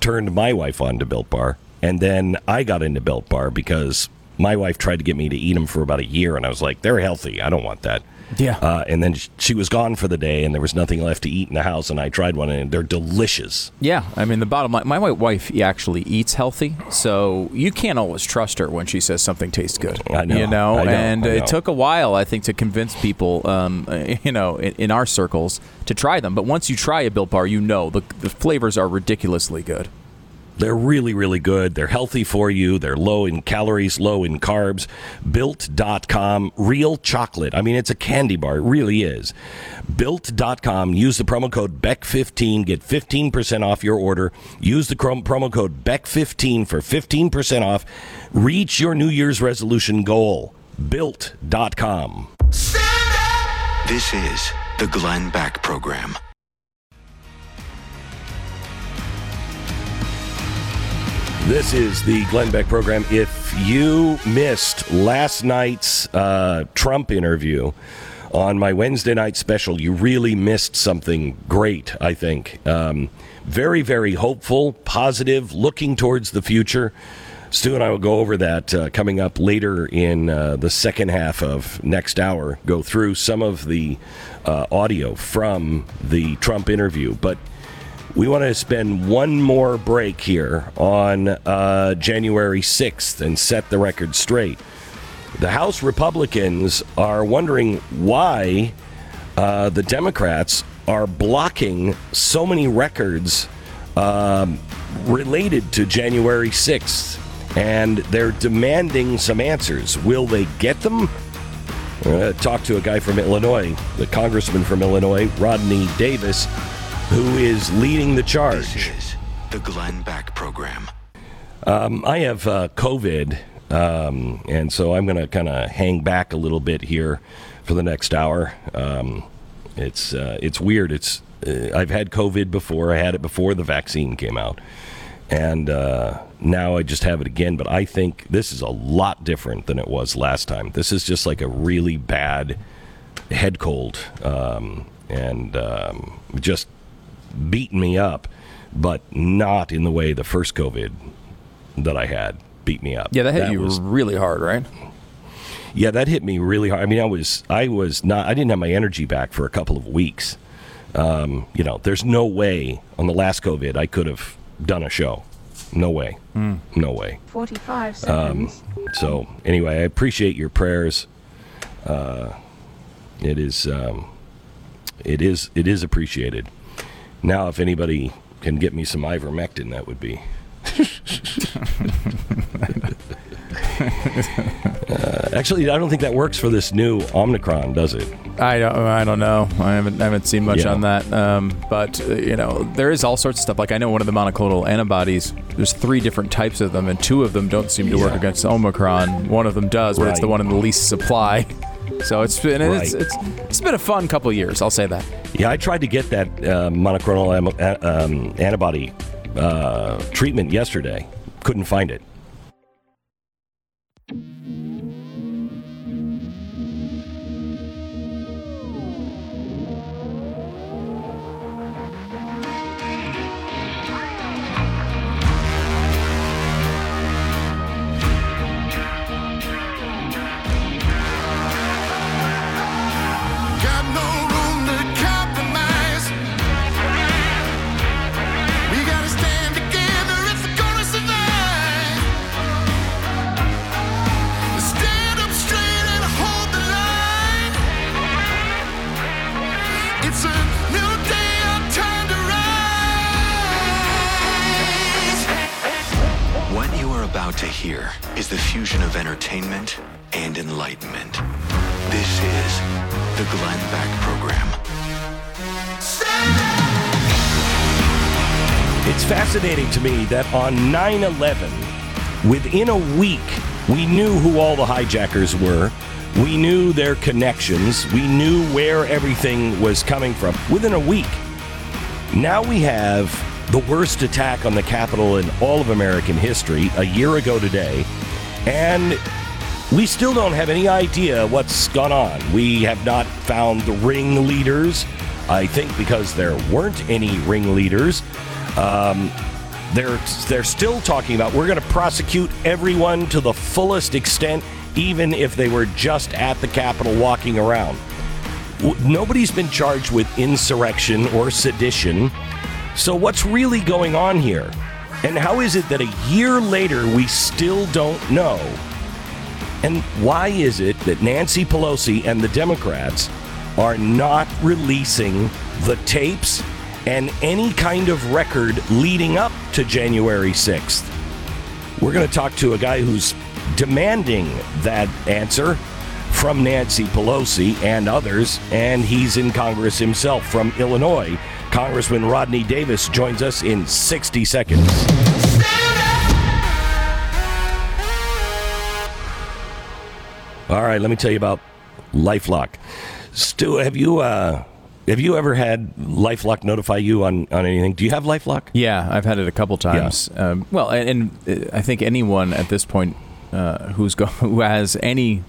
turned my wife on to Built Bar, and then I got into Built Bar because my wife tried to get me to eat them for about a year, and I was like, they're healthy. I don't want that. Yeah. Uh, and then she was gone for the day, and there was nothing left to eat in the house, and I tried one, and they're delicious. Yeah, I mean the bottom line. My wife actually eats healthy, so you can't always trust her when she says something tastes good. I know, you know, know, and know. it took a while, I think, to convince people, um, you know, in, in our circles to try them. But once you try a Built Bar, you know the the flavors are ridiculously good. They're really, really good. They're healthy for you. They're low in calories, low in carbs. Built.com, real chocolate. I mean, it's a candy bar. It really is. Built.com. Use the promo code BECK15. Get 15% off your order. Use the promo code BECK15 for 15% off. Reach your New Year's resolution goal. Built.com. This is the Glenn Beck Program. This is the Glenn Beck program. If you missed last night's uh, Trump interview on my Wednesday night special, you really missed something great, I think. Um, very, very hopeful, positive, looking towards the future. Stu and I will go over that uh, coming up later in uh, the second half of next hour. Go through some of the uh, audio from the Trump interview. But we want to spend one more break here on uh, January 6th and set the record straight. The House Republicans are wondering why uh, the Democrats are blocking so many records um, related to January 6th, and they're demanding some answers. Will they get them? Uh, talk to a guy from Illinois, the congressman from Illinois, Rodney Davis, who is leading the charge. This is the Glenn Beck Program. Um, I have uh, COVID, um, and so I'm going to kind of hang back a little bit here for the next hour. Um, it's uh, it's weird. It's uh, I've had COVID before. I had it before the vaccine came out, and uh, now I just have it again. But I think this is a lot different than it was last time. This is just like a really bad head cold, um, and um, just beating me up, but not in the way the first COVID that I had beat me up. Yeah, that hit you was- really hard, right? yeah, that hit me really hard. I mean, I was I was not I didn't have my energy back for a couple of weeks. Um, you know, there's no way on the last COVID I could have done a show. No way. No way. 45 Um, so anyway, I appreciate your prayers. Uh, it is um, it is it is appreciated. Now, if anybody can get me some ivermectin, that would be. <laughs> Uh, actually, I don't think that works for this new Omicron, does it? I don't. I don't know. I haven't. I haven't seen much Yeah. on that. Um, but uh, you know, there is all sorts of stuff. Like I know one of the monoclonal antibodies. There's three different types of them, and two of them don't seem to work against Omicron. One of them does, but it's the one in the least supply. <laughs> So it's been it's, Right. it's it's been a fun couple of years. I'll say that. Yeah, I tried to get that uh, monoclonal um, antibody uh, treatment yesterday. Couldn't find it. Hear is the fusion of entertainment and enlightenment. This is the Glenn Beck Program. It's fascinating to me that on 9 11, within a week, we knew who all the hijackers were. We knew their connections. We knew where everything was coming from within a week. Now we have the worst attack on the Capitol in all of American history a year ago today. And we still don't have any idea what's gone on. We have not found the ringleaders. I think because there weren't any ringleaders. Um, they're they're still talking about we're going to prosecute everyone to the fullest extent, even if they were just at the Capitol walking around. Nobody's been charged with insurrection or sedition. So what's really going on here? And how is it that a year later we still don't know? And why is it that Nancy Pelosi and the Democrats are not releasing the tapes and any kind of record leading up to January 6th? We're going to talk to a guy who's demanding that answer from Nancy Pelosi and others, and he's in Congress himself from Illinois. Congressman Rodney Davis joins us in 60 seconds. All right, let me tell you about LifeLock. Stu, have you uh, have you ever had LifeLock notify you on, on anything? Do you have LifeLock? Yeah, I've had it a couple times. Um, well, and, and uh, I think anyone at this point uh, who's go- <laughs> who has any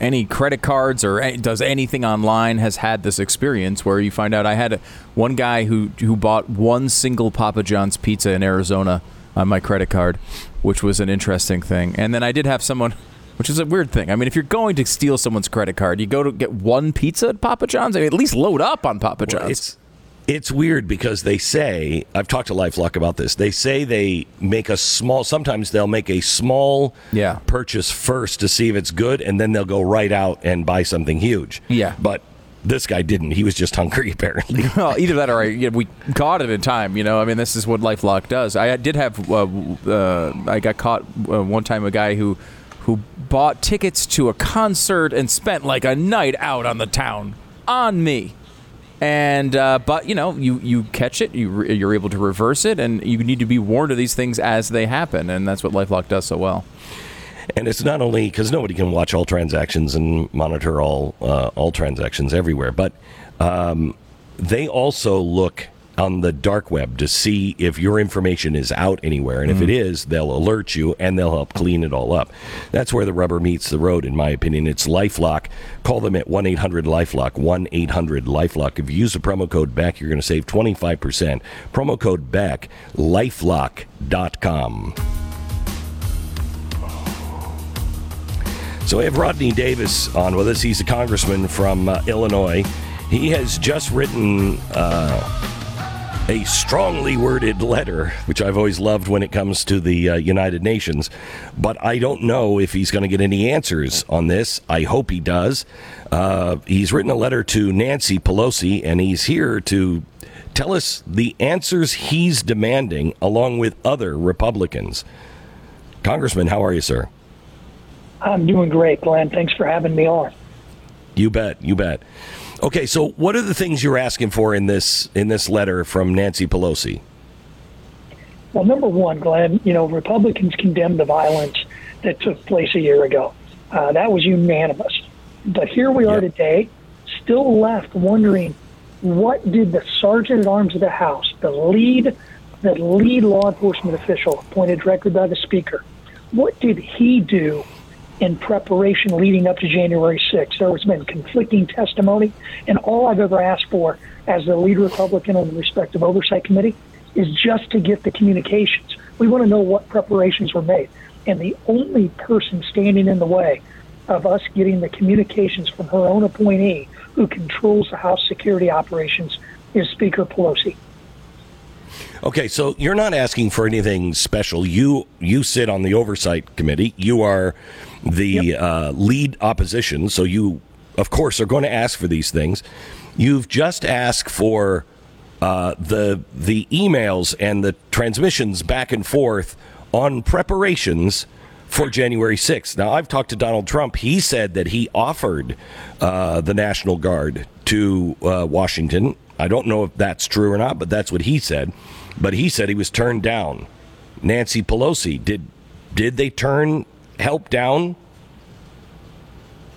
any credit cards or does anything online has had this experience where you find out. I had a, one guy who who bought one single Papa John's pizza in Arizona on my credit card, which was an interesting thing. And then I did have someone. Which is a weird thing. I mean, if you're going to steal someone's credit card, you go to get one pizza at Papa John's. I mean, at least load up on Papa John's. Well, it's weird because they say I've talked to LifeLock about this. They say they make a small. Sometimes they'll make a small Yeah. purchase first to see if it's good, and then they'll go right out and buy something huge. Yeah. but this guy didn't. He was just hungry <laughs> apparently. <laughs> well, either that or I, you know, we caught it in time. You know, I mean, this is what LifeLock does. I did have, uh, uh, I got caught uh, one time. A guy who, who bought tickets to a concert and spent like a night out on the town on me. And uh, but you know, you you catch it, you re- you're able to reverse it, and you need to be warned of these things as they happen, and that's what LifeLock does so well. And it's not only because nobody can watch all transactions and monitor all uh, all transactions everywhere, but um, they also look on the dark web to see if your information is out anywhere, and if it is, they'll alert you and they'll help clean it all up. That's where the rubber meets the road, in my opinion. It's LifeLock. Call them at one eight hundred LifeLock. One eight hundred LifeLock. If you use the promo code Beck, you're going to save twenty five percent. Promo code Beck. LifeLock.com. So we have Rodney Davis on with us. He's a congressman from uh, Illinois. He has just written uh, a strongly worded letter, which I've always loved when it comes to the uh, United Nations. But I don't know if he's going to get any answers on this. I hope he does. Uh, he's written a letter to Nancy Pelosi, and he's here to Tell us the answers he's demanding, along with other Republicans. Congressman, how are you, sir? I'm doing great, Glenn. Thanks for having me on. You bet. You bet. Okay, so what are the things you're asking for in this in this letter from Nancy Pelosi? Well, number one, Glenn, you know, Republicans condemned the violence that took place a year ago. Uh, that was unanimous. But here we are today, still left wondering what did the sergeant at arms of the House, the lead, the lead law enforcement official appointed directly by the Speaker, what did he do in preparation leading up to January 6th? There has been conflicting testimony, and all I've ever asked for as the lead Republican on the respective oversight committee is just to get the communications. We want to know what preparations were made. And the only person standing in the way of us getting the communications from her own appointee who controls the House security operations is Speaker Pelosi. Okay, so you're not asking for anything special. You you sit on the oversight committee. You are the uh, lead opposition, so you of course are going to ask for these things. You've just asked for uh, the the emails and the transmissions back and forth on preparations for January 6th. Now, I've talked to Donald Trump. He said that he offered uh, the National Guard to uh, Washington. I don't know if that's true or not, but that's what he said. But he said he was turned down. Nancy Pelosi did did they turn help down?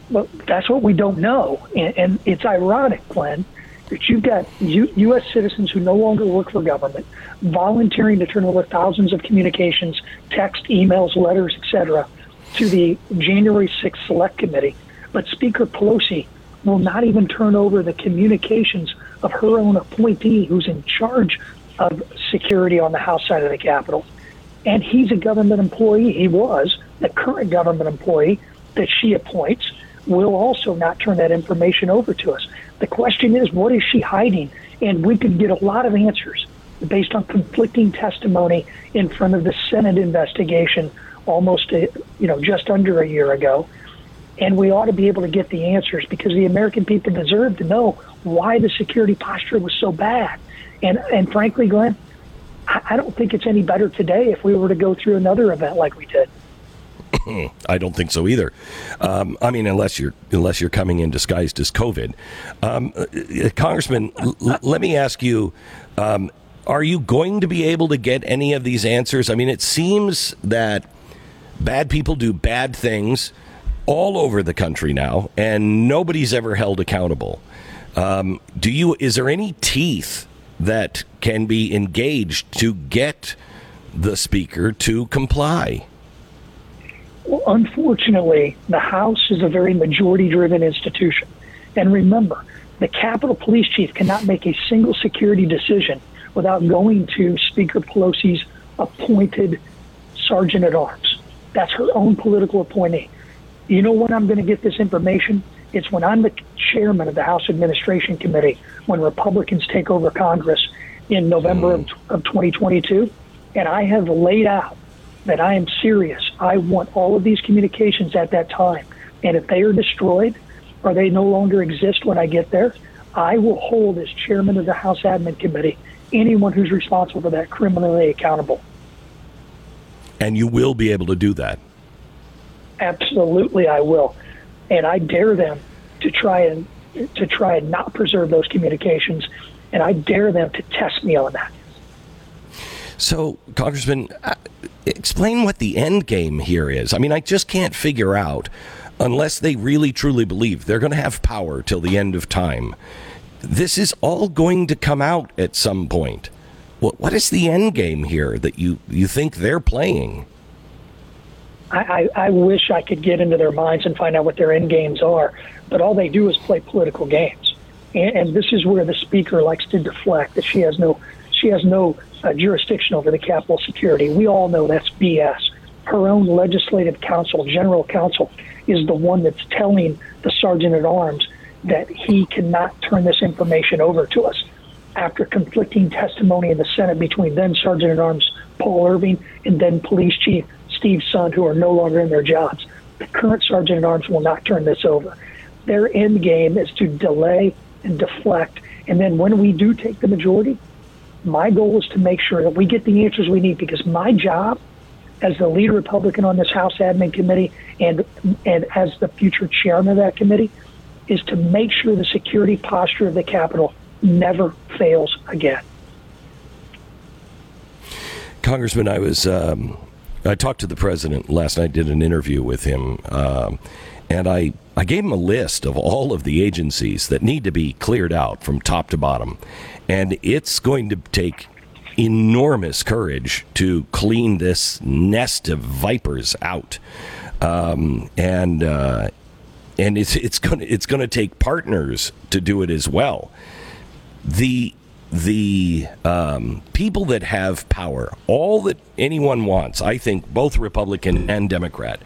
Well, that's what we don't know, and, and it's ironic, Glenn, that you've got U- U.S. citizens who no longer work for government volunteering to turn over thousands of communications, text, emails, letters, etc., to the January 6th Select Committee. But Speaker Pelosi will not even turn over the communications of her own appointee who's in charge of security on the House side of the Capitol. And he's a government employee. He was the current government employee that she appoints will also not turn that information over to us. The question is, what is she hiding? And we could get a lot of answers based on conflicting testimony in front of the Senate investigation almost, a, you know, just under a year ago. And we ought to be able to get the answers because the American people deserve to know why the security posture was so bad. And and frankly, Glenn, I, I don't think it's any better today if we were to go through another event like we did. <clears throat> I don't think so either. Um, I mean, unless you're unless you're coming in disguised as COVID, um, uh, Congressman. L- let me ask you: um, Are you going to be able to get any of these answers? I mean, it seems that bad people do bad things all over the country now, and nobody's ever held accountable. Um, do you? Is there any teeth that can be engaged to get the speaker to comply? Well, unfortunately, the House is a very majority driven institution. And remember, the Capitol Police Chief cannot make a single security decision without going to Speaker Pelosi's appointed Sergeant at Arms. That's her own political appointee. You know when I'm going to get this information? It's when I'm the chairman of the House Administration Committee, when Republicans take over Congress in November of, hmm. of 2022. And I have laid out that I am serious. I want all of these communications at that time. And if they are destroyed or they no longer exist when I get there, I will hold as chairman of the House Admin Committee anyone who's responsible for that criminally accountable. And you will be able to do that. Absolutely, I will. And I dare them to try and to try and not preserve those communications. And I dare them to test me on that. So, Congressman, uh, explain what the end game here is. I mean, I just can't figure out, unless they really truly believe they're going to have power till the end of time. This is all going to come out at some point. What, what is the end game here that you, you think they're playing? I, I, I wish I could get into their minds and find out what their end games are, but all they do is play political games. And, and this is where the speaker likes to deflect that she has no she has no uh, jurisdiction over the Capitol security. We all know that's BS. Her own legislative counsel, general counsel, is the one that's telling the sergeant at arms that he cannot turn this information over to us. After conflicting testimony in the Senate between then Sergeant at Arms Paul Irving and then Police Chief Steve Sund who are no longer in their jobs, the current Sergeant at Arms will not turn this over. Their end game is to delay and deflect, and then when we do take the majority, My goal is to make sure that we get the answers we need because my job as the lead Republican on this House Admin Committee and and as the future chairman of that committee is to make sure the security posture of the Capitol never fails again. Congressman, I was um, I talked to the president last night. Did an interview with him, um, and I I gave him a list of all of the agencies that need to be cleared out from top to bottom, and it's going to take enormous courage to clean this nest of vipers out, um, and uh, and it's it's gonna it's gonna take partners to do it as well. The the um, people that have power, all that anyone wants, I think both Republican and Democrat,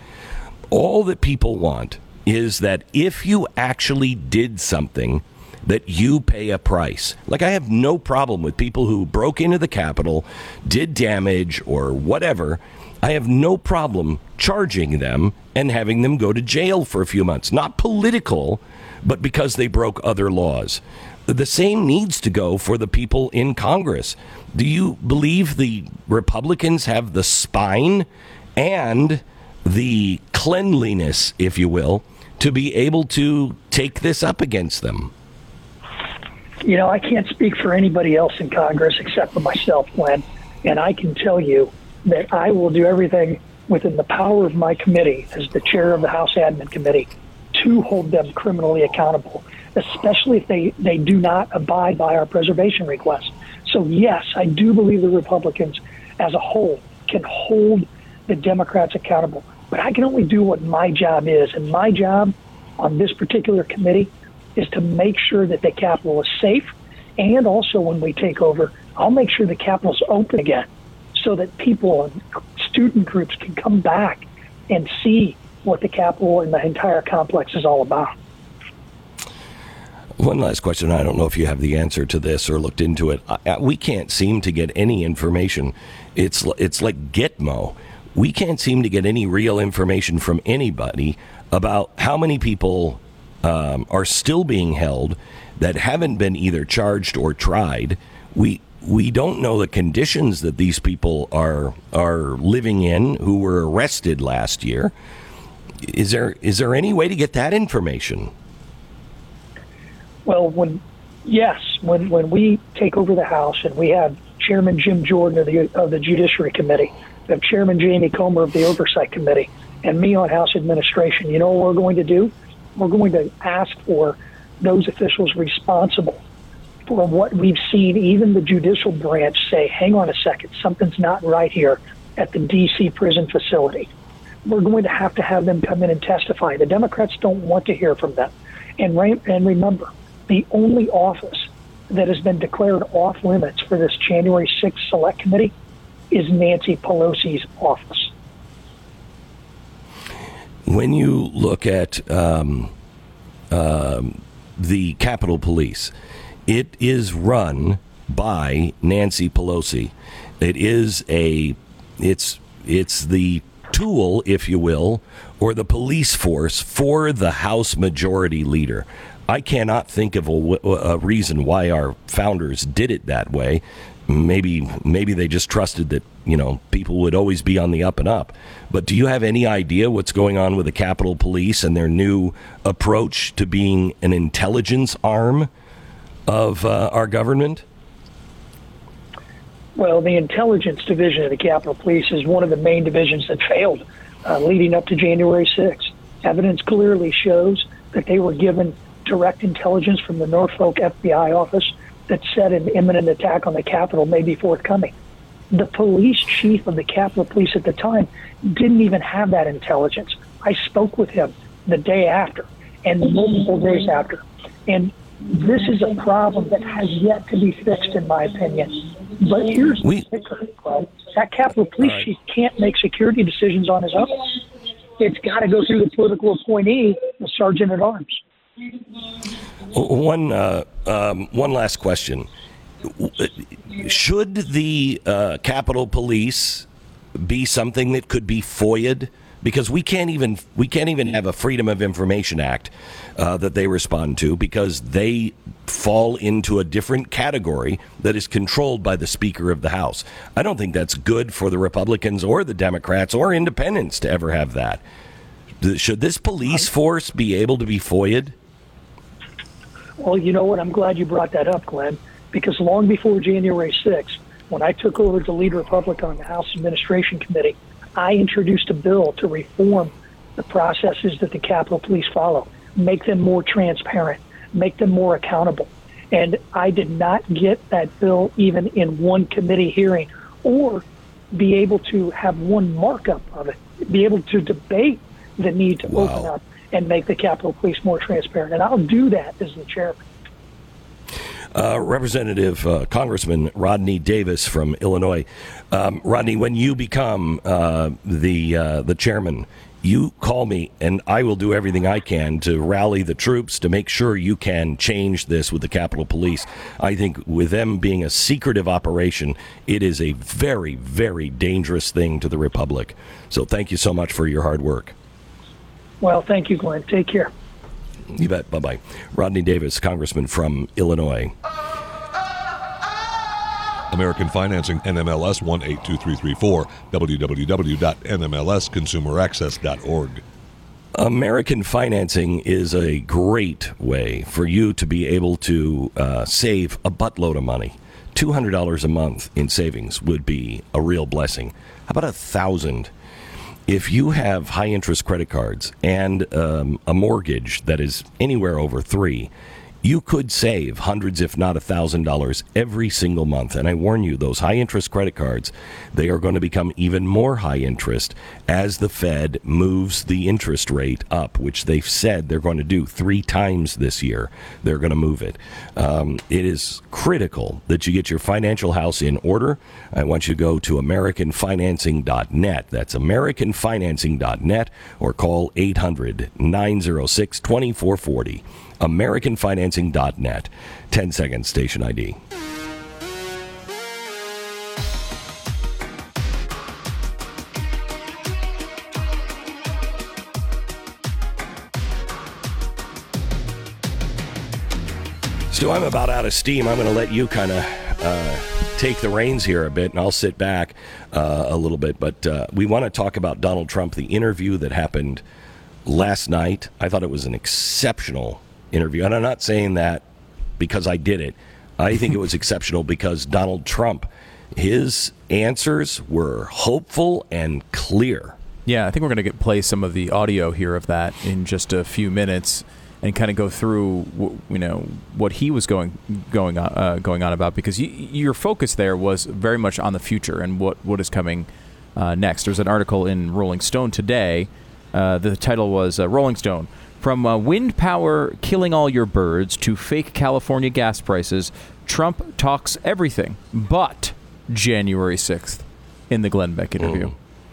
all that people want is that if you actually did something, that you pay a price. Like, I have no problem with people who broke into the Capitol, did damage, or whatever. I have no problem charging them and having them go to jail for a few months. Not political, but because they broke other laws. The same needs to go for the people in Congress. Do you believe the Republicans have the spine and the cleanliness, if you will, to be able to take this up against them? You know, I can't speak for anybody else in Congress except for myself, Glenn. And I can tell you that I will do everything within the power of my committee as the chair of the House Admin Committee to hold them criminally accountable, especially if they, they do not abide by our preservation request. So, yes, I do believe the Republicans as a whole can hold the Democrats accountable. But I can only do what my job is. And my job on this particular committee is to make sure that the Capitol is safe. And also, when we take over, I'll make sure the Capitol's open again so that people and student groups can come back and see what the Capitol and the entire complex is all about. One last question. I don't know if you have the answer to this or looked into it. I- We can't seem to get any information. It's it's like Gitmo. We can't seem to get any real information from anybody about how many people um, are still being held that haven't been either charged or tried. We we don't know the conditions that these people are are living in who were arrested last year. Is there is there any way to get that information? Well, when yes, when when we take over the House and we have Chairman Jim Jordan of the of the Judiciary Committee, we have Chairman Jamie Comer of the Oversight Committee, and me on House Administration, you know what we're going to do? We're going to ask for those officials responsible for what we've seen, even the judicial branch say, hang on a second, something's not right here at the D.C. prison facility. We're going to have to have them come in and testify. The Democrats don't want to hear from them. And, re- and remember, the only office that has been declared off limits for this January 6th Select Committee is Nancy Pelosi's office. When you look at um, um, the Capitol Police, it is run by Nancy Pelosi. It is a it's it's the tool, if you will, or the police force for the House Majority Leader. I cannot think of a reason why our founders did it that way. Maybe maybe they just trusted that you know people would always be on the up and up. But do you have any idea what's going on with the Capitol Police and their new approach to being an intelligence arm of uh, our government? Well, the intelligence division of the Capitol Police is one of the main divisions that failed uh, leading up to January 6th. Evidence clearly shows that they were given direct intelligence from the Norfolk FBI office that said an imminent attack on the Capitol may be forthcoming. The police chief of the Capitol Police at the time didn't even have that intelligence. I spoke with him the day after and multiple days after. And this is a problem that has yet to be fixed, in my opinion. But here's the kicker, Glenn. that Capitol Police chief can't make security decisions on his own. It's got to go through the political appointee, the sergeant at arms. One uh, um, one last question: Should the uh, Capitol Police be something that could be FOIA'd? Because we can't even we can't even have a Freedom of Information Act uh, that they respond to because they fall into a different category that is controlled by the Speaker of the House. I don't think that's good for the Republicans or the Democrats or independents to ever have that. Should this police force be able to be FOIA'd? Well, you know what? I'm glad you brought that up, Glenn, because long before January 6th, when I took over as the leader of Republic on the House Administration Committee, I introduced a bill to reform the processes that the Capitol Police follow, make them more transparent, make them more accountable. And I did not get that bill even in one committee hearing or be able to have one markup of it, be able to debate the need to open up and make the Capitol Police more transparent. And I'll do that as the chairman. Uh, Representative uh, Congressman Rodney Davis from Illinois. Um, Rodney, when you become uh, the uh, the chairman, you call me, and I will do everything I can to rally the troops to make sure you can change this with the Capitol Police. I think with them being a secretive operation, it is a very, very dangerous thing to the republic. So thank you so much for your hard work. Well, thank you, Glenn. Take care. You bet. Bye bye. Rodney Davis, Congressman from Illinois. American Financing, NMLS 182334, www.nmlsconsumeraccess.org. American financing is a great way for you to be able to uh, save a buttload of money. Two hundred dollars a month in savings would be a real blessing. How about a thousand? If you have high interest credit cards and um, a mortgage that is anywhere over three, you could save hundreds, if not a thousand dollars every single month. And I warn you, those high interest credit cards, they are going to become even more high interest as the Fed moves the interest rate up, which they've said they're going to do three times this year. They're going to move it. Um, it is critical that you get your financial house in order. I want you to go to AmericanFinancing.net. That's AmericanFinancing.net or call 800 906 2440. AmericanFinancing.net. 10 seconds, station ID. Stu, I'm about out of steam. I'm going to let you kind of uh, take the reins here a bit, and I'll sit back uh, a little bit. But uh, we want to talk about Donald Trump, the interview that happened last night. I thought it was an exceptional interview. And I'm not saying that because I did it. I think it was <laughs> exceptional because Donald Trump, his answers were hopeful and clear. Yeah, I think we're going to get play some of the audio here of that in just a few minutes, and kind of go through, you know, what he was going going on uh, going on about because y- your focus there was very much on the future and what what is coming uh, next. There's an article in Rolling Stone today. Uh, the title was uh, Rolling Stone. From uh, wind power killing all your birds to fake California gas prices, Trump talks everything but January 6th in the Glenn Beck interview,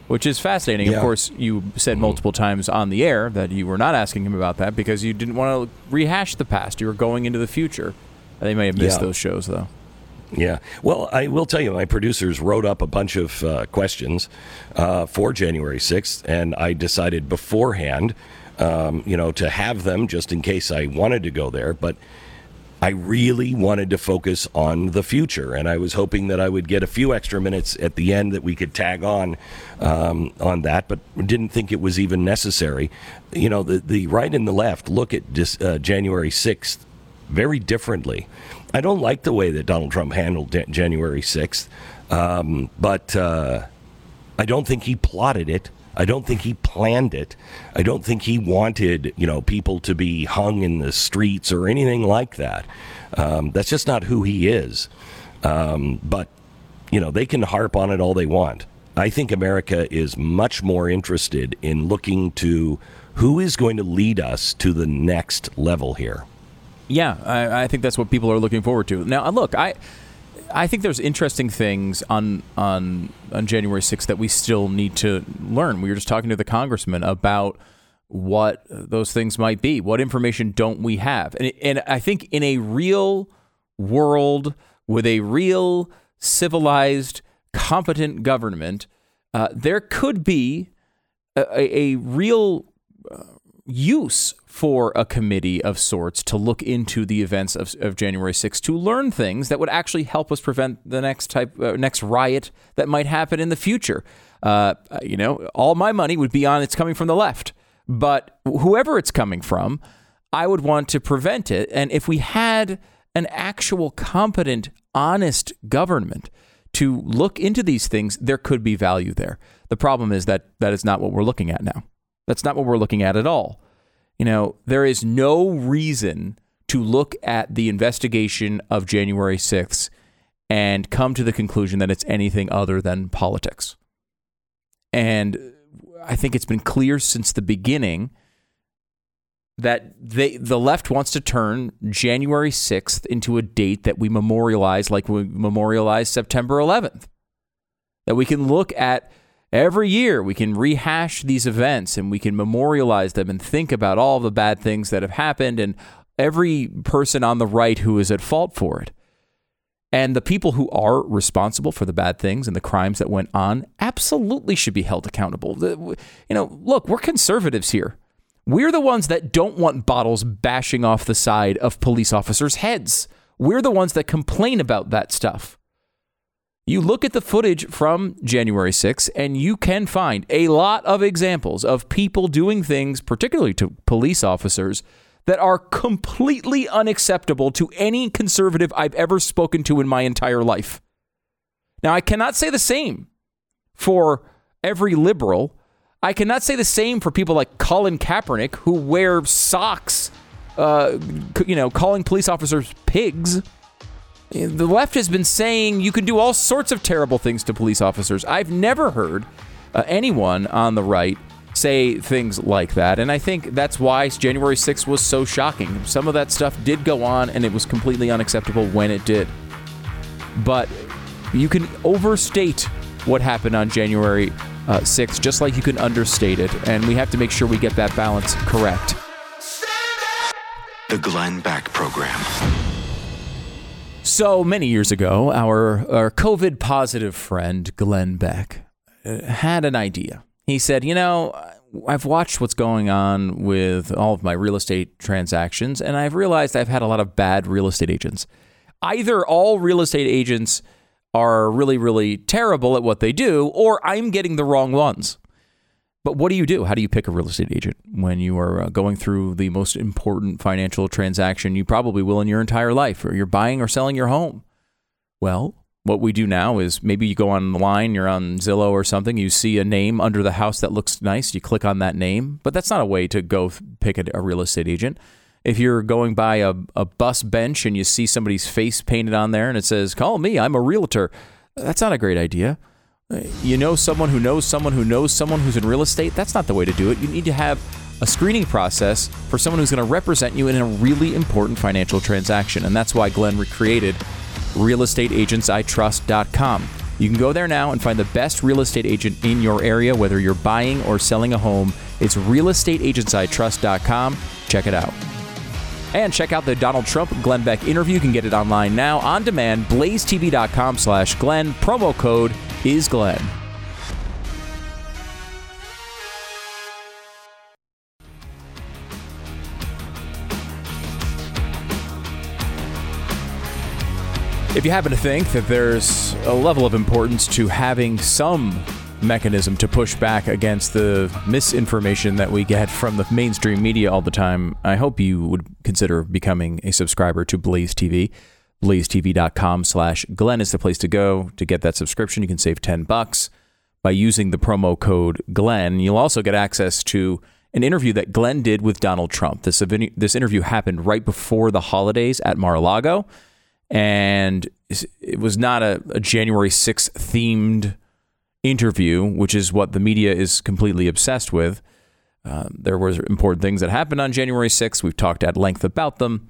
which is fascinating. Of course, you said multiple times on the air that you were not asking him about that because you didn't want to rehash the past. You were going into the future. They may have missed Yeah. those shows, though. Yeah. Well, I will tell you, my producers wrote up a bunch of uh, questions uh, for January 6th, and I decided beforehand, um, you know, to have them just in case I wanted to go there. But I really wanted to focus on the future, and I was hoping that I would get a few extra minutes at the end that we could tag on um, on that, but didn't think it was even necessary. You know, the the right and the left look at dis, uh, January sixth very differently. I don't like the way that Donald Trump handled Ja- January 6th, um, but uh, I don't think he plotted it. I don't think he planned it. I don't think he wanted, you know, people to be hung in the streets or anything like that. Um, that's just not who he is. Um, but, you know, they can harp on it all they want. I think America is much more interested in looking to who is going to lead us to the next level here. Yeah, I, I think that's what people are looking forward to. Now, look, I I think there's interesting things on on on January 6th that we still need to learn. We were just talking to the congressman about what those things might be. What information don't we have? And and I think in a real world with a real civilized, competent government, uh, there could be a, a, a real use for a committee of sorts to look into the events of, of January 6th to learn things that would actually help us prevent the next type uh, next riot that might happen in the future. Uh, you know, all my money would be on it's coming from the left, but whoever it's coming from, I would want to prevent it. And if we had an actual competent, honest government to look into these things, there could be value there. The problem is that that is not what we're looking at now. That's not what we're looking at at all. You know, there is no reason to look at the investigation of January 6th and come to the conclusion that it's anything other than politics. And I think it's been clear since the beginning that they the left wants to turn January 6th into a date that we memorialize like we memorialize September 11th. That we can look at every year, we can rehash these events and we can memorialize them and think about all the bad things that have happened and every person on the right who is at fault for it. And the people who are responsible for the bad things and the crimes that went on absolutely should be held accountable. You know, look, we're conservatives here. We're the ones that don't want bottles bashing off the side of police officers' heads. We're the ones that complain about that stuff. You look at the footage from January 6th, and you can find a lot of examples of people doing things, particularly to police officers, that are completely unacceptable to any conservative I've ever spoken to in my entire life. Now, I cannot say the same for every liberal. I cannot say the same for people like Colin Kaepernick, who wear socks, uh, you know, calling police officers pigs. The left has been saying you can do all sorts of terrible things to police officers. I've never heard uh, anyone on the right say things like that. And I think that's why January 6th was so shocking. Some of that stuff did go on, and it was completely unacceptable when it did. But you can overstate what happened on January uh, 6th, just like you can understate it. And we have to make sure we get that balance correct. The Glenn Beck Program. So many years ago, our, our COVID positive friend, Glenn Beck, uh, had an idea. He said, You know, I've watched what's going on with all of my real estate transactions, and I've realized I've had a lot of bad real estate agents. Either all real estate agents are really, really terrible at what they do, or I'm getting the wrong ones. But what do you do? How do you pick a real estate agent when you are uh, going through the most important financial transaction you probably will in your entire life, or you're buying or selling your home? Well, what we do now is maybe you go online, you're on Zillow or something, you see a name under the house that looks nice, you click on that name, but that's not a way to go pick a, a real estate agent. If you're going by a, a bus bench and you see somebody's face painted on there and it says, Call me, I'm a realtor, that's not a great idea. You know someone who knows someone who knows someone who's in real estate, that's not the way to do it. You need to have a screening process for someone who's going to represent you in a really important financial transaction. And that's why Glenn recreated realestateagentsitrust.com. You can go there now and find the best real estate agent in your area, whether you're buying or selling a home. It's realestateagentsitrust.com. Check it out. And check out the Donald Trump Glenn Beck interview. You can get it online now on demand. BlazeTV.com slash Glenn. Promo code is Glenn. If you happen to think that there's a level of importance to having some mechanism to push back against the misinformation that we get from the mainstream media all the time, I hope you would consider becoming a subscriber to Blaze TV. BlazeTV.com slash Glenn is the place to go to get that subscription. You can save 10 bucks by using the promo code Glenn. You'll also get access to an interview that Glenn did with Donald Trump. This, this interview happened right before the holidays at Mar-a-Lago and it was not a, a January 6th themed interview, which is what the media is completely obsessed with. Um, there were important things that happened on January 6th. We've talked at length about them,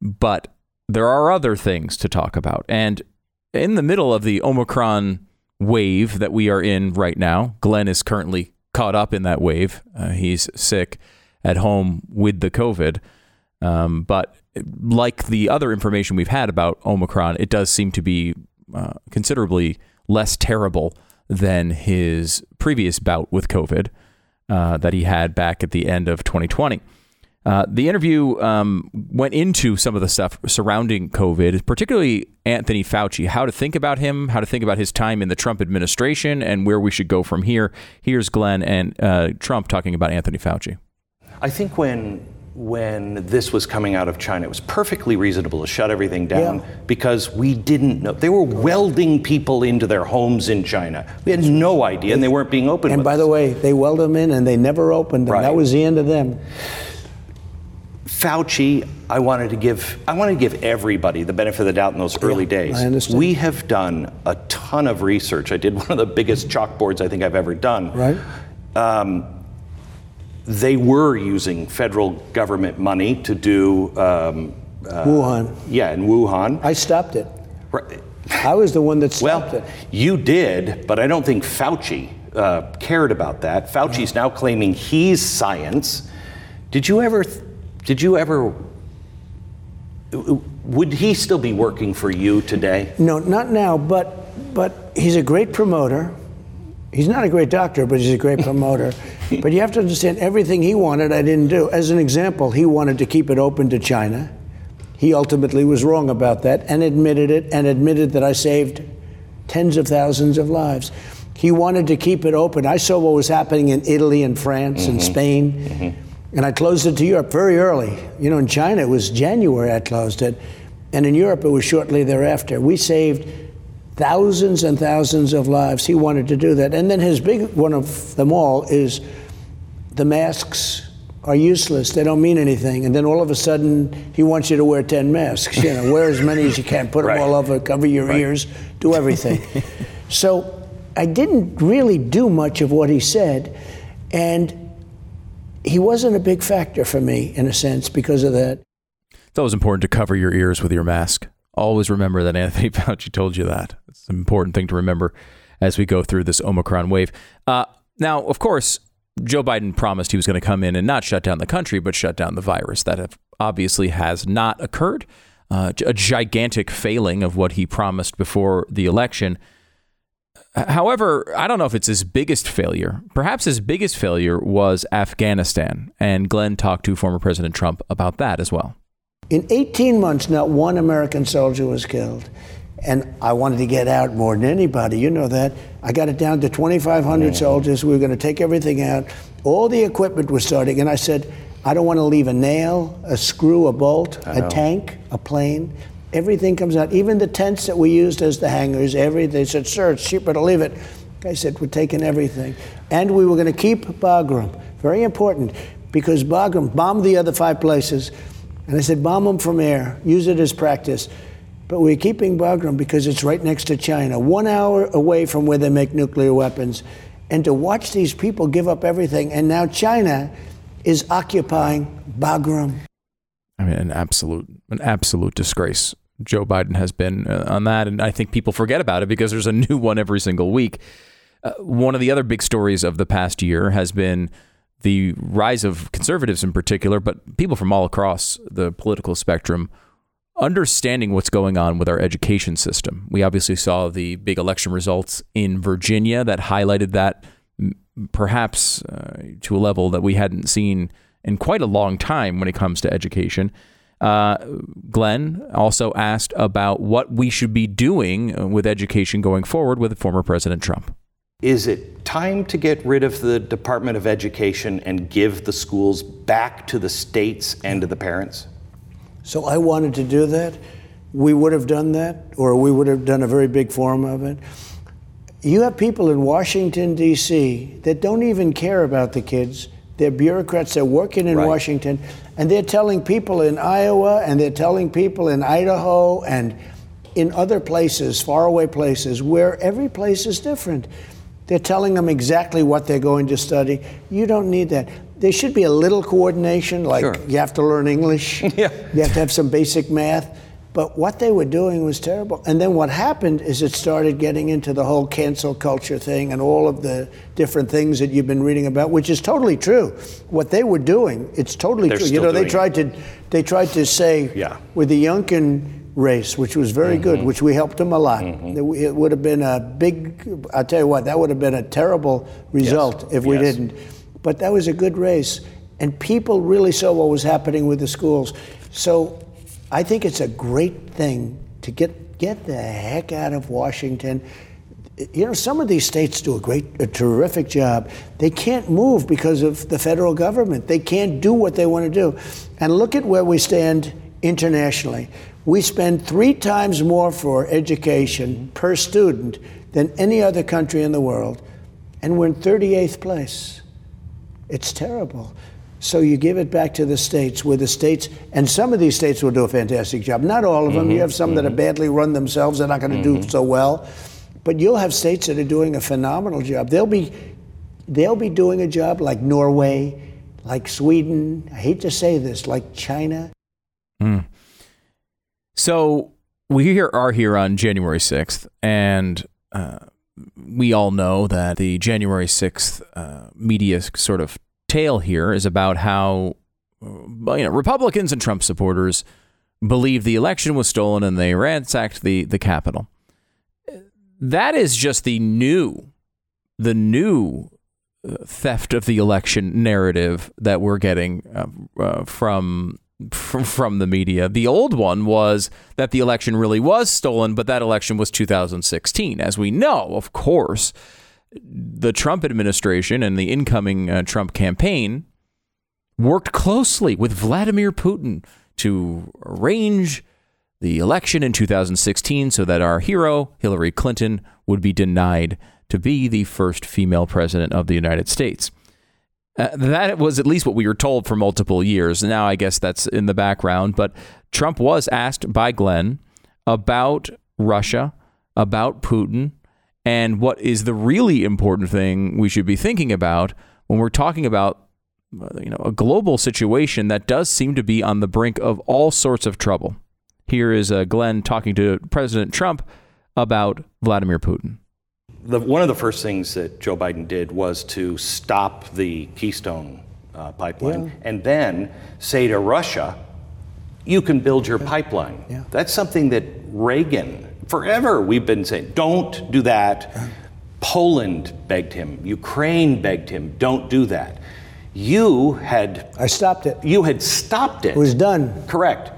but there are other things to talk about. And in the middle of the Omicron wave that we are in right now, Glenn is currently caught up in that wave. Uh, he's sick at home with the COVID. Um, but like the other information we've had about Omicron, it does seem to be uh, considerably less terrible than his previous bout with COVID. uh, that he had back at the end of 2020. Uh, the interview um, went into some of the stuff surrounding COVID, particularly Anthony Fauci, how to think about him, how to think about his time in the Trump administration, and where we should go from here. Here's Glenn and uh, Trump talking about Anthony Fauci. I think when when this was coming out of China, it was perfectly reasonable to shut everything down Yeah. because we didn't know. They were welding people into their homes in China. We had no idea, and they weren't being open. And by us. the way, they welded them in and they never opened them. Right. That was the end of them. Fauci, I wanted to give I wanted to give everybody the benefit of the doubt in those early days. I understand. We have done a ton of research. I did one of the biggest chalkboards I think I've ever done. Right. Um, they were using federal government money to do um, uh, Wuhan. Yeah, in Wuhan. I stopped it. Right. I was the one that stopped Well, it. you did, but I don't think Fauci uh, cared about that. Fauci's now claiming he's science. Did you ever? Did you ever? Would he still be working for you today? No, not now, but but he's a great promoter. He's not a great doctor, but he's a great promoter. <laughs> but you have to understand everything he wanted, I didn't do. As an example, he wanted to keep it open to China. He ultimately was wrong about that and admitted it and admitted that I saved tens of thousands of lives. He wanted to keep it open. I saw what was happening in Italy and France and mm-hmm. Spain. Mm-hmm. And I closed it to Europe very early. You know, in China, it was January I closed it. And in Europe, it was shortly thereafter. We saved thousands and thousands of lives. He wanted to do that. And then his big one of them all is the masks are useless. They don't mean anything. And then all of a sudden, he wants you to wear 10 masks. You know, wear as many as you can, put Right. them all over, cover your ears, do everything. <laughs> so I didn't really do much of what he said. And he wasn't a big factor for me, in a sense, because of that. It's always important to cover your ears with your mask. Always remember that Anthony <laughs> Fauci told you that. It's an important thing to remember as we go through this Omicron wave. Uh, now, of course, Joe Biden promised he was going to come in and not shut down the country, but shut down the virus. That obviously has not occurred. Uh, a gigantic failing of what he promised before the election. However, I don't know if it's his biggest failure. Perhaps his biggest failure was Afghanistan. And Glenn talked to former President Trump about that as well. In 18 months, not one American soldier was killed. And I wanted to get out more than anybody. You know that. I got it down to 2,500 soldiers. We were going to take everything out. All the equipment was starting. And I said, I don't want to leave a nail, a screw, a bolt, a tank, a plane. Everything comes out. Even the tents that we used as the hangars, everything. They said, sir, it's cheaper to leave it. I said, we're taking everything. And we were going to keep Bagram. Very important, because Bagram bombed the other five places. And I said, bomb them from air, use it as practice. But we're keeping Bagram because it's right next to China, one hour away from where they make nuclear weapons. And to watch these people give up everything, and now China is occupying Bagram. I mean, an absolute, an absolute disgrace. Joe Biden has been uh, on that, and I think people forget about it because there's a new one every single week. Uh, one of the other big stories of the past year has been the rise of conservatives in particular, but people from all across the political spectrum understanding what's going on with our education system. We obviously saw the big election results in Virginia that highlighted that perhaps uh, to a level that we hadn't seen in quite a long time when it comes to education. Uh, Glenn also asked about what we should be doing uh, with education going forward with former President Trump. Is it time to get rid of the Department of Education and give the schools back to the states and to the parents? So I wanted to do that. We would have done that, or we would have done a very big forum of it. You have people in Washington, D.C., that don't even care about the kids. They're bureaucrats, they're working in Right. Washington, and they're telling people in Iowa, and they're telling people in Idaho, and in other places, faraway places, where every place is different. They're telling them exactly what they're going to study. You don't need that. There should be a little coordination, like Sure. you have to learn English, <laughs> Yeah. you have to have some basic math. But what they were doing was terrible. And then what happened is it started getting into the whole cancel culture thing and all of the different things that you've been reading about, which is totally true. What they were doing, it's totally They're true. You know, they tried to they tried to say Yeah. with the Youngkin race, which was very Mm-hmm. good, which we helped them a lot. It w- It would have been a big. I'll tell you what, that would have been a terrible result if we Yes. didn't. but that was a good race. And people really saw what was happening with the schools. So I think it's a great thing to get, get the heck out of Washington. You know, some of these states do a great, a terrific job. They can't move because of the federal government. They can't do what they want to do. And look at where we stand internationally. We spend three times more for education per student than any other country in the world, and we're in 38th place. It's terrible. So you give it back to the states, where the states, and some of these states will do a fantastic job. Not all of them. Mhm, You have some that are mhm. badly run themselves; they're not going to do Mhm. so well. But you'll have states that are doing a phenomenal job. They'll be, they'll be doing a job like Norway, like Sweden. I hate to say this, like China. Hmm. So we here are here on January 6th, and uh, we all know that the January 6th uh, media sort of tale here is about how you know Republicans and Trump supporters believe the election was stolen and they ransacked the the Capitol. That is just the new, the new uh, theft of the election narrative that we're getting uh, uh, from, from from the media. The old one was that the election really was stolen, but that election was 2016. As we know, of course, the Trump administration and the incoming uh, Trump campaign worked closely with Vladimir Putin to arrange the election in 2016 so that our hero, Hillary Clinton, would be denied to be the first female president of the United States. Uh, that was at least what we were told for multiple years. Now, I guess that's in the background, but Trump was asked by Glenn about Russia, about Putin, and what is the really important thing we should be thinking about when we're talking about uh, you know a global situation that does seem to be on the brink of all sorts of trouble. Here is uh, Glenn talking to President Trump about Vladimir Putin. The, one of the first things that Joe Biden did was to stop the Keystone uh, pipeline Yeah. and then say to Russia, you can build your pipeline. That's something that Reagan, forever we've been saying, don't do that. Poland begged him, Ukraine begged him, don't do that. You had. I stopped it. You had stopped it. It was done. Correct.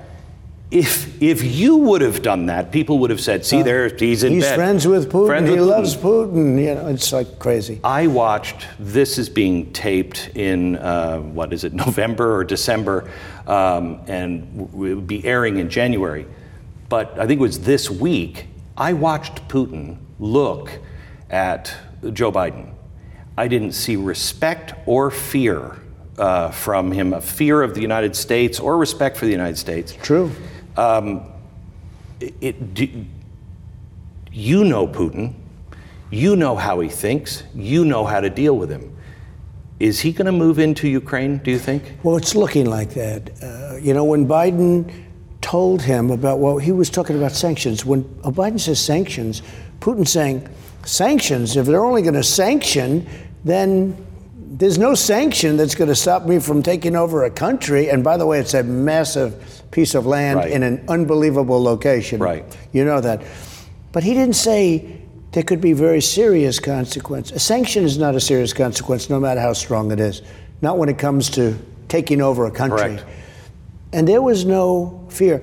If if you would have done that, people would have said, "See, there, he's in He's bed." friends with Putin. Friends he with loves Putin. Putin. You know, it's like crazy. I watched. This is being taped in uh, what is it, November or December, um, and it would be airing in January. But I think it was this week. I watched Putin look at Joe Biden. I didn't see respect or fear uh, from him, a fear of the United States or respect for the United States. True. Um, it, it, do, you know Putin. You know how he thinks. You know how to deal with him. Is he going to move into Ukraine, do you think? Well, it's looking like that. Uh, you know, when Biden told him about what he was talking about sanctions, when Biden says sanctions, Putin's saying sanctions. If they're only going to sanction, then there's no sanction that's going to stop me from taking over a country. And by the way, it's a massive piece of land Right. in an unbelievable location. Right. You know that. But he didn't say there could be very serious consequence. A sanction is not a serious consequence, no matter how strong it is. Not when it comes to taking over a country. Correct. And there was no fear.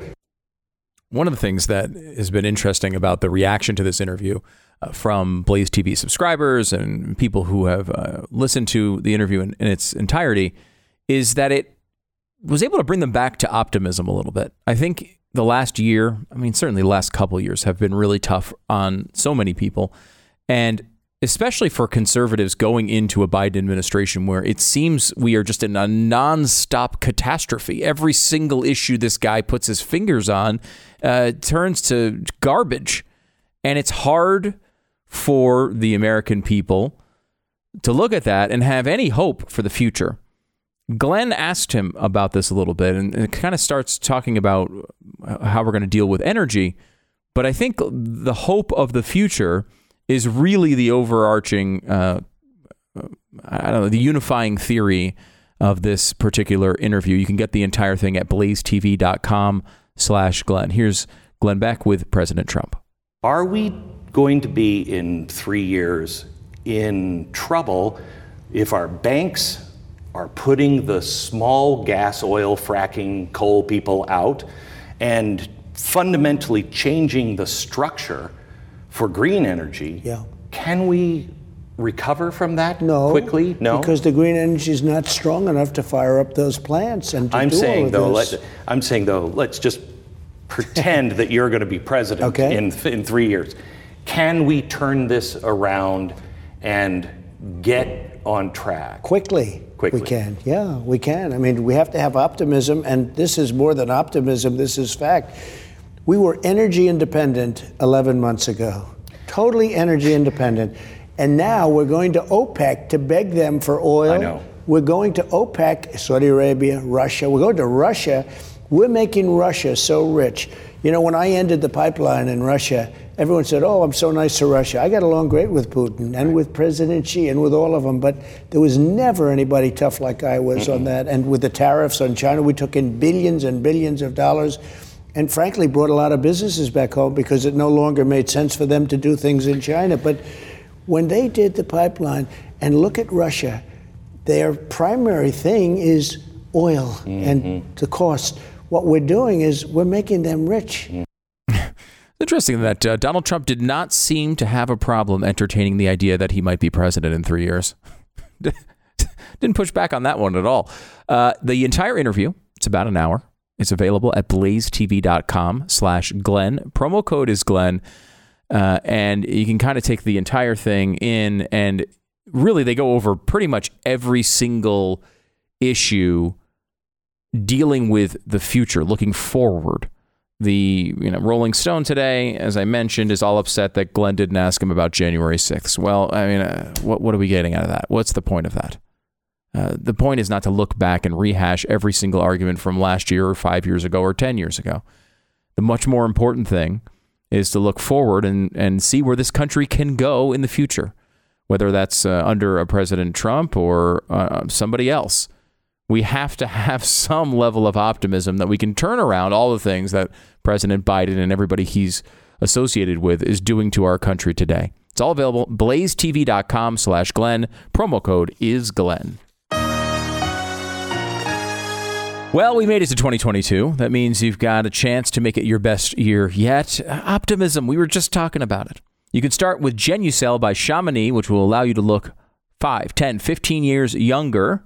One of the things that has been interesting about the reaction to this interview uh, from Blaze TV subscribers and people who have uh, listened to the interview in, in its entirety is that it was able to bring them back to optimism a little bit. I think the last year, I mean, certainly the last couple years have been really tough on so many people. And especially for conservatives going into a Biden administration where it seems we are just in a nonstop catastrophe. Every single issue this guy puts his fingers on uh, turns to garbage. And it's hard for the American people to look at that and have any hope for the future. Glenn asked him about this a little bit, and it kind of starts talking about how we're going to deal with energy. But I think the hope of the future is really the overarching, uh, I don't know, the unifying theory of this particular interview. You can get the entire thing at blazetv.com slash Glenn. Here's Glenn Beck with President Trump. Are we going to be in three years in trouble if our banks are putting the small gas, oil, fracking, coal people out and fundamentally changing the structure for green energy, Yeah. can we recover from that No, quickly? No. because the green energy is not strong enough to fire up those plants and to I'm saying though, let, I'm saying though, let's just pretend that you're going to be president Okay. in in three years. Can we turn this around and get on track quickly. Quickly. We can. Yeah, we can. I mean, we have to have optimism, and this is more than optimism. This is fact. We were energy independent 11 months ago, totally energy independent, and now we're going to OPEC to beg them for oil. I know. We're going to OPEC, Saudi Arabia, Russia. We're going to Russia. We're making Russia so rich. You know, when I ended the pipeline in Russia, everyone said, Oh, I'm so nice to Russia. I got along great with Putin and with President Xi and with all of them, but there was never anybody tough like I was on that. And with the tariffs on China, we took in billions and billions of dollars and frankly brought a lot of businesses back home because it no longer made sense for them to do things in China. But when they did the pipeline, and look at Russia, their primary thing is oil and the cost. What we're doing is we're making them rich. Interesting that uh, Donald Trump did not seem to have a problem entertaining the idea that he might be president in three years. <laughs> Didn't push back on that one at all. Uh, the entire interview, it's about an hour. It's available at blazetv.com slash Glenn. Promo code is Glenn. Uh, and you can kind of take the entire thing in and really they go over pretty much every single issue dealing with the future, looking forward. The you know Rolling Stone today, as I mentioned, is all upset that Glenn didn't ask him about January 6th. Well, I mean, uh, what what are we getting out of that? What's the point of that? Uh, the point is not to look back and rehash every single argument from last year or five years ago or 10 years ago. The much more important thing is to look forward and, and see where this country can go in the future, whether that's uh, under a President Trump or uh, somebody else. We have to have <laughs> some level of optimism that we can turn around all the things that President Biden and everybody he's associated with is doing to our country today. It's all available. blazetv.com slash Glenn. Promo code is Glenn. Well, we made it to 2022. That means you've got a chance to make it your best year yet. Optimism, we were just talking about it. You can start with Genucel by Chamonix, which will allow you to look 5, 10, 15 years younger.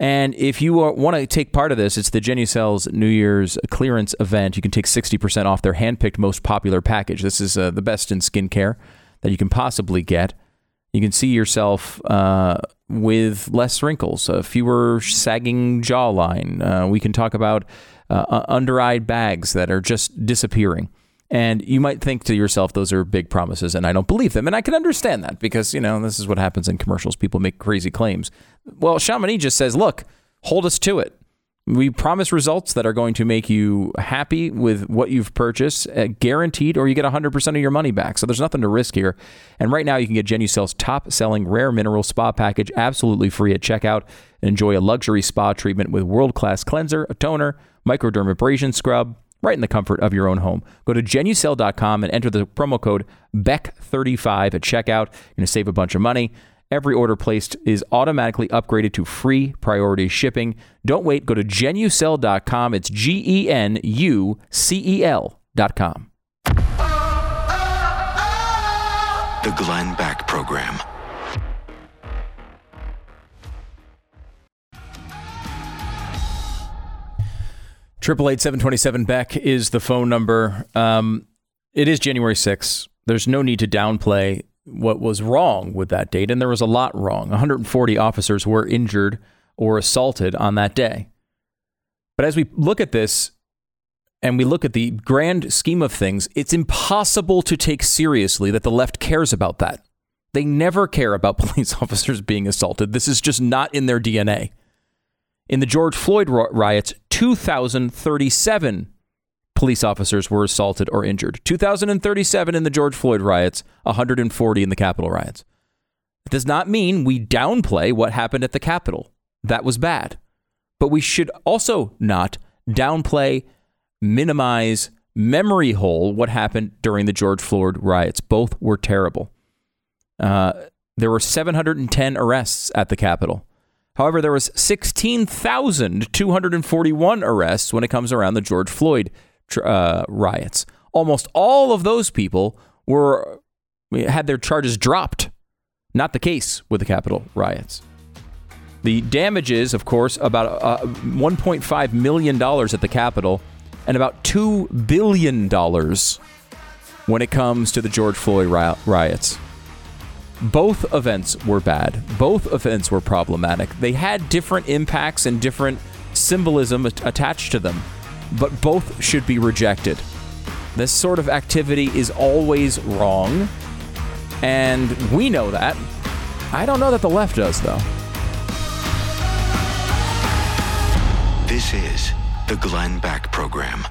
And if you want to take part of this, it's the Genucel's New Year's clearance event. You can take 60% off their handpicked most popular package. This is uh, the best in skincare that you can possibly get. You can see yourself uh, with less wrinkles, a fewer sagging jawline. Uh, we can talk about uh, under eyed bags that are just disappearing. And you might think to yourself, those are big promises, and I don't believe them. And I can understand that because, you know, this is what happens in commercials. People make crazy claims. Well, Chamonix just says, look, hold us to it. We promise results that are going to make you happy with what you've purchased, uh, guaranteed, or you get 100% of your money back. So there's nothing to risk here. And right now, you can get Genucel's top selling rare mineral spa package absolutely free at checkout enjoy a luxury spa treatment with world class cleanser, a toner, microdermabrasion scrub, right in the comfort of your own home. Go to genucel.com and enter the promo code BECK35 at checkout. You're going to save a bunch of money. Every order placed is automatically upgraded to free priority shipping. Don't wait. Go to genucel.com. It's G E N U C E L.com. The Glenn Beck Program. Triple eight seven twenty seven Beck is the phone number. Um, it is January 6th. There's no need to downplay what was wrong with that date, and there was a lot wrong. 140 officers were injured or assaulted on that day. But as we look at this and we look at the grand scheme of things, it's impossible to take seriously that the left cares about that. They never care about <laughs> police officers being assaulted. This is just not in their DNA. In the George Floyd riots, 2,037 police officers were assaulted or injured. 2,037 in the George Floyd riots, 140 in the Capitol riots. It does not mean we downplay what happened at the Capitol. That was bad. But we should also not downplay, minimize, memory hole what happened during the George Floyd riots. Both were terrible. Uh, there were 710 arrests at the Capitol. However, there was 16,241 arrests when it comes around the George Floyd uh, riots. Almost all of those people were had their charges dropped. Not the case with the Capitol riots. The damages, of course, about uh, 1.5 million dollars at the Capitol, and about two billion dollars when it comes to the George Floyd riots. Both events were bad. Both events were problematic. They had different impacts and different symbolism attached to them, but both should be rejected. This sort of activity is always wrong, and we know that. I don't know that the left does, though. This is the Glenn Beck Program.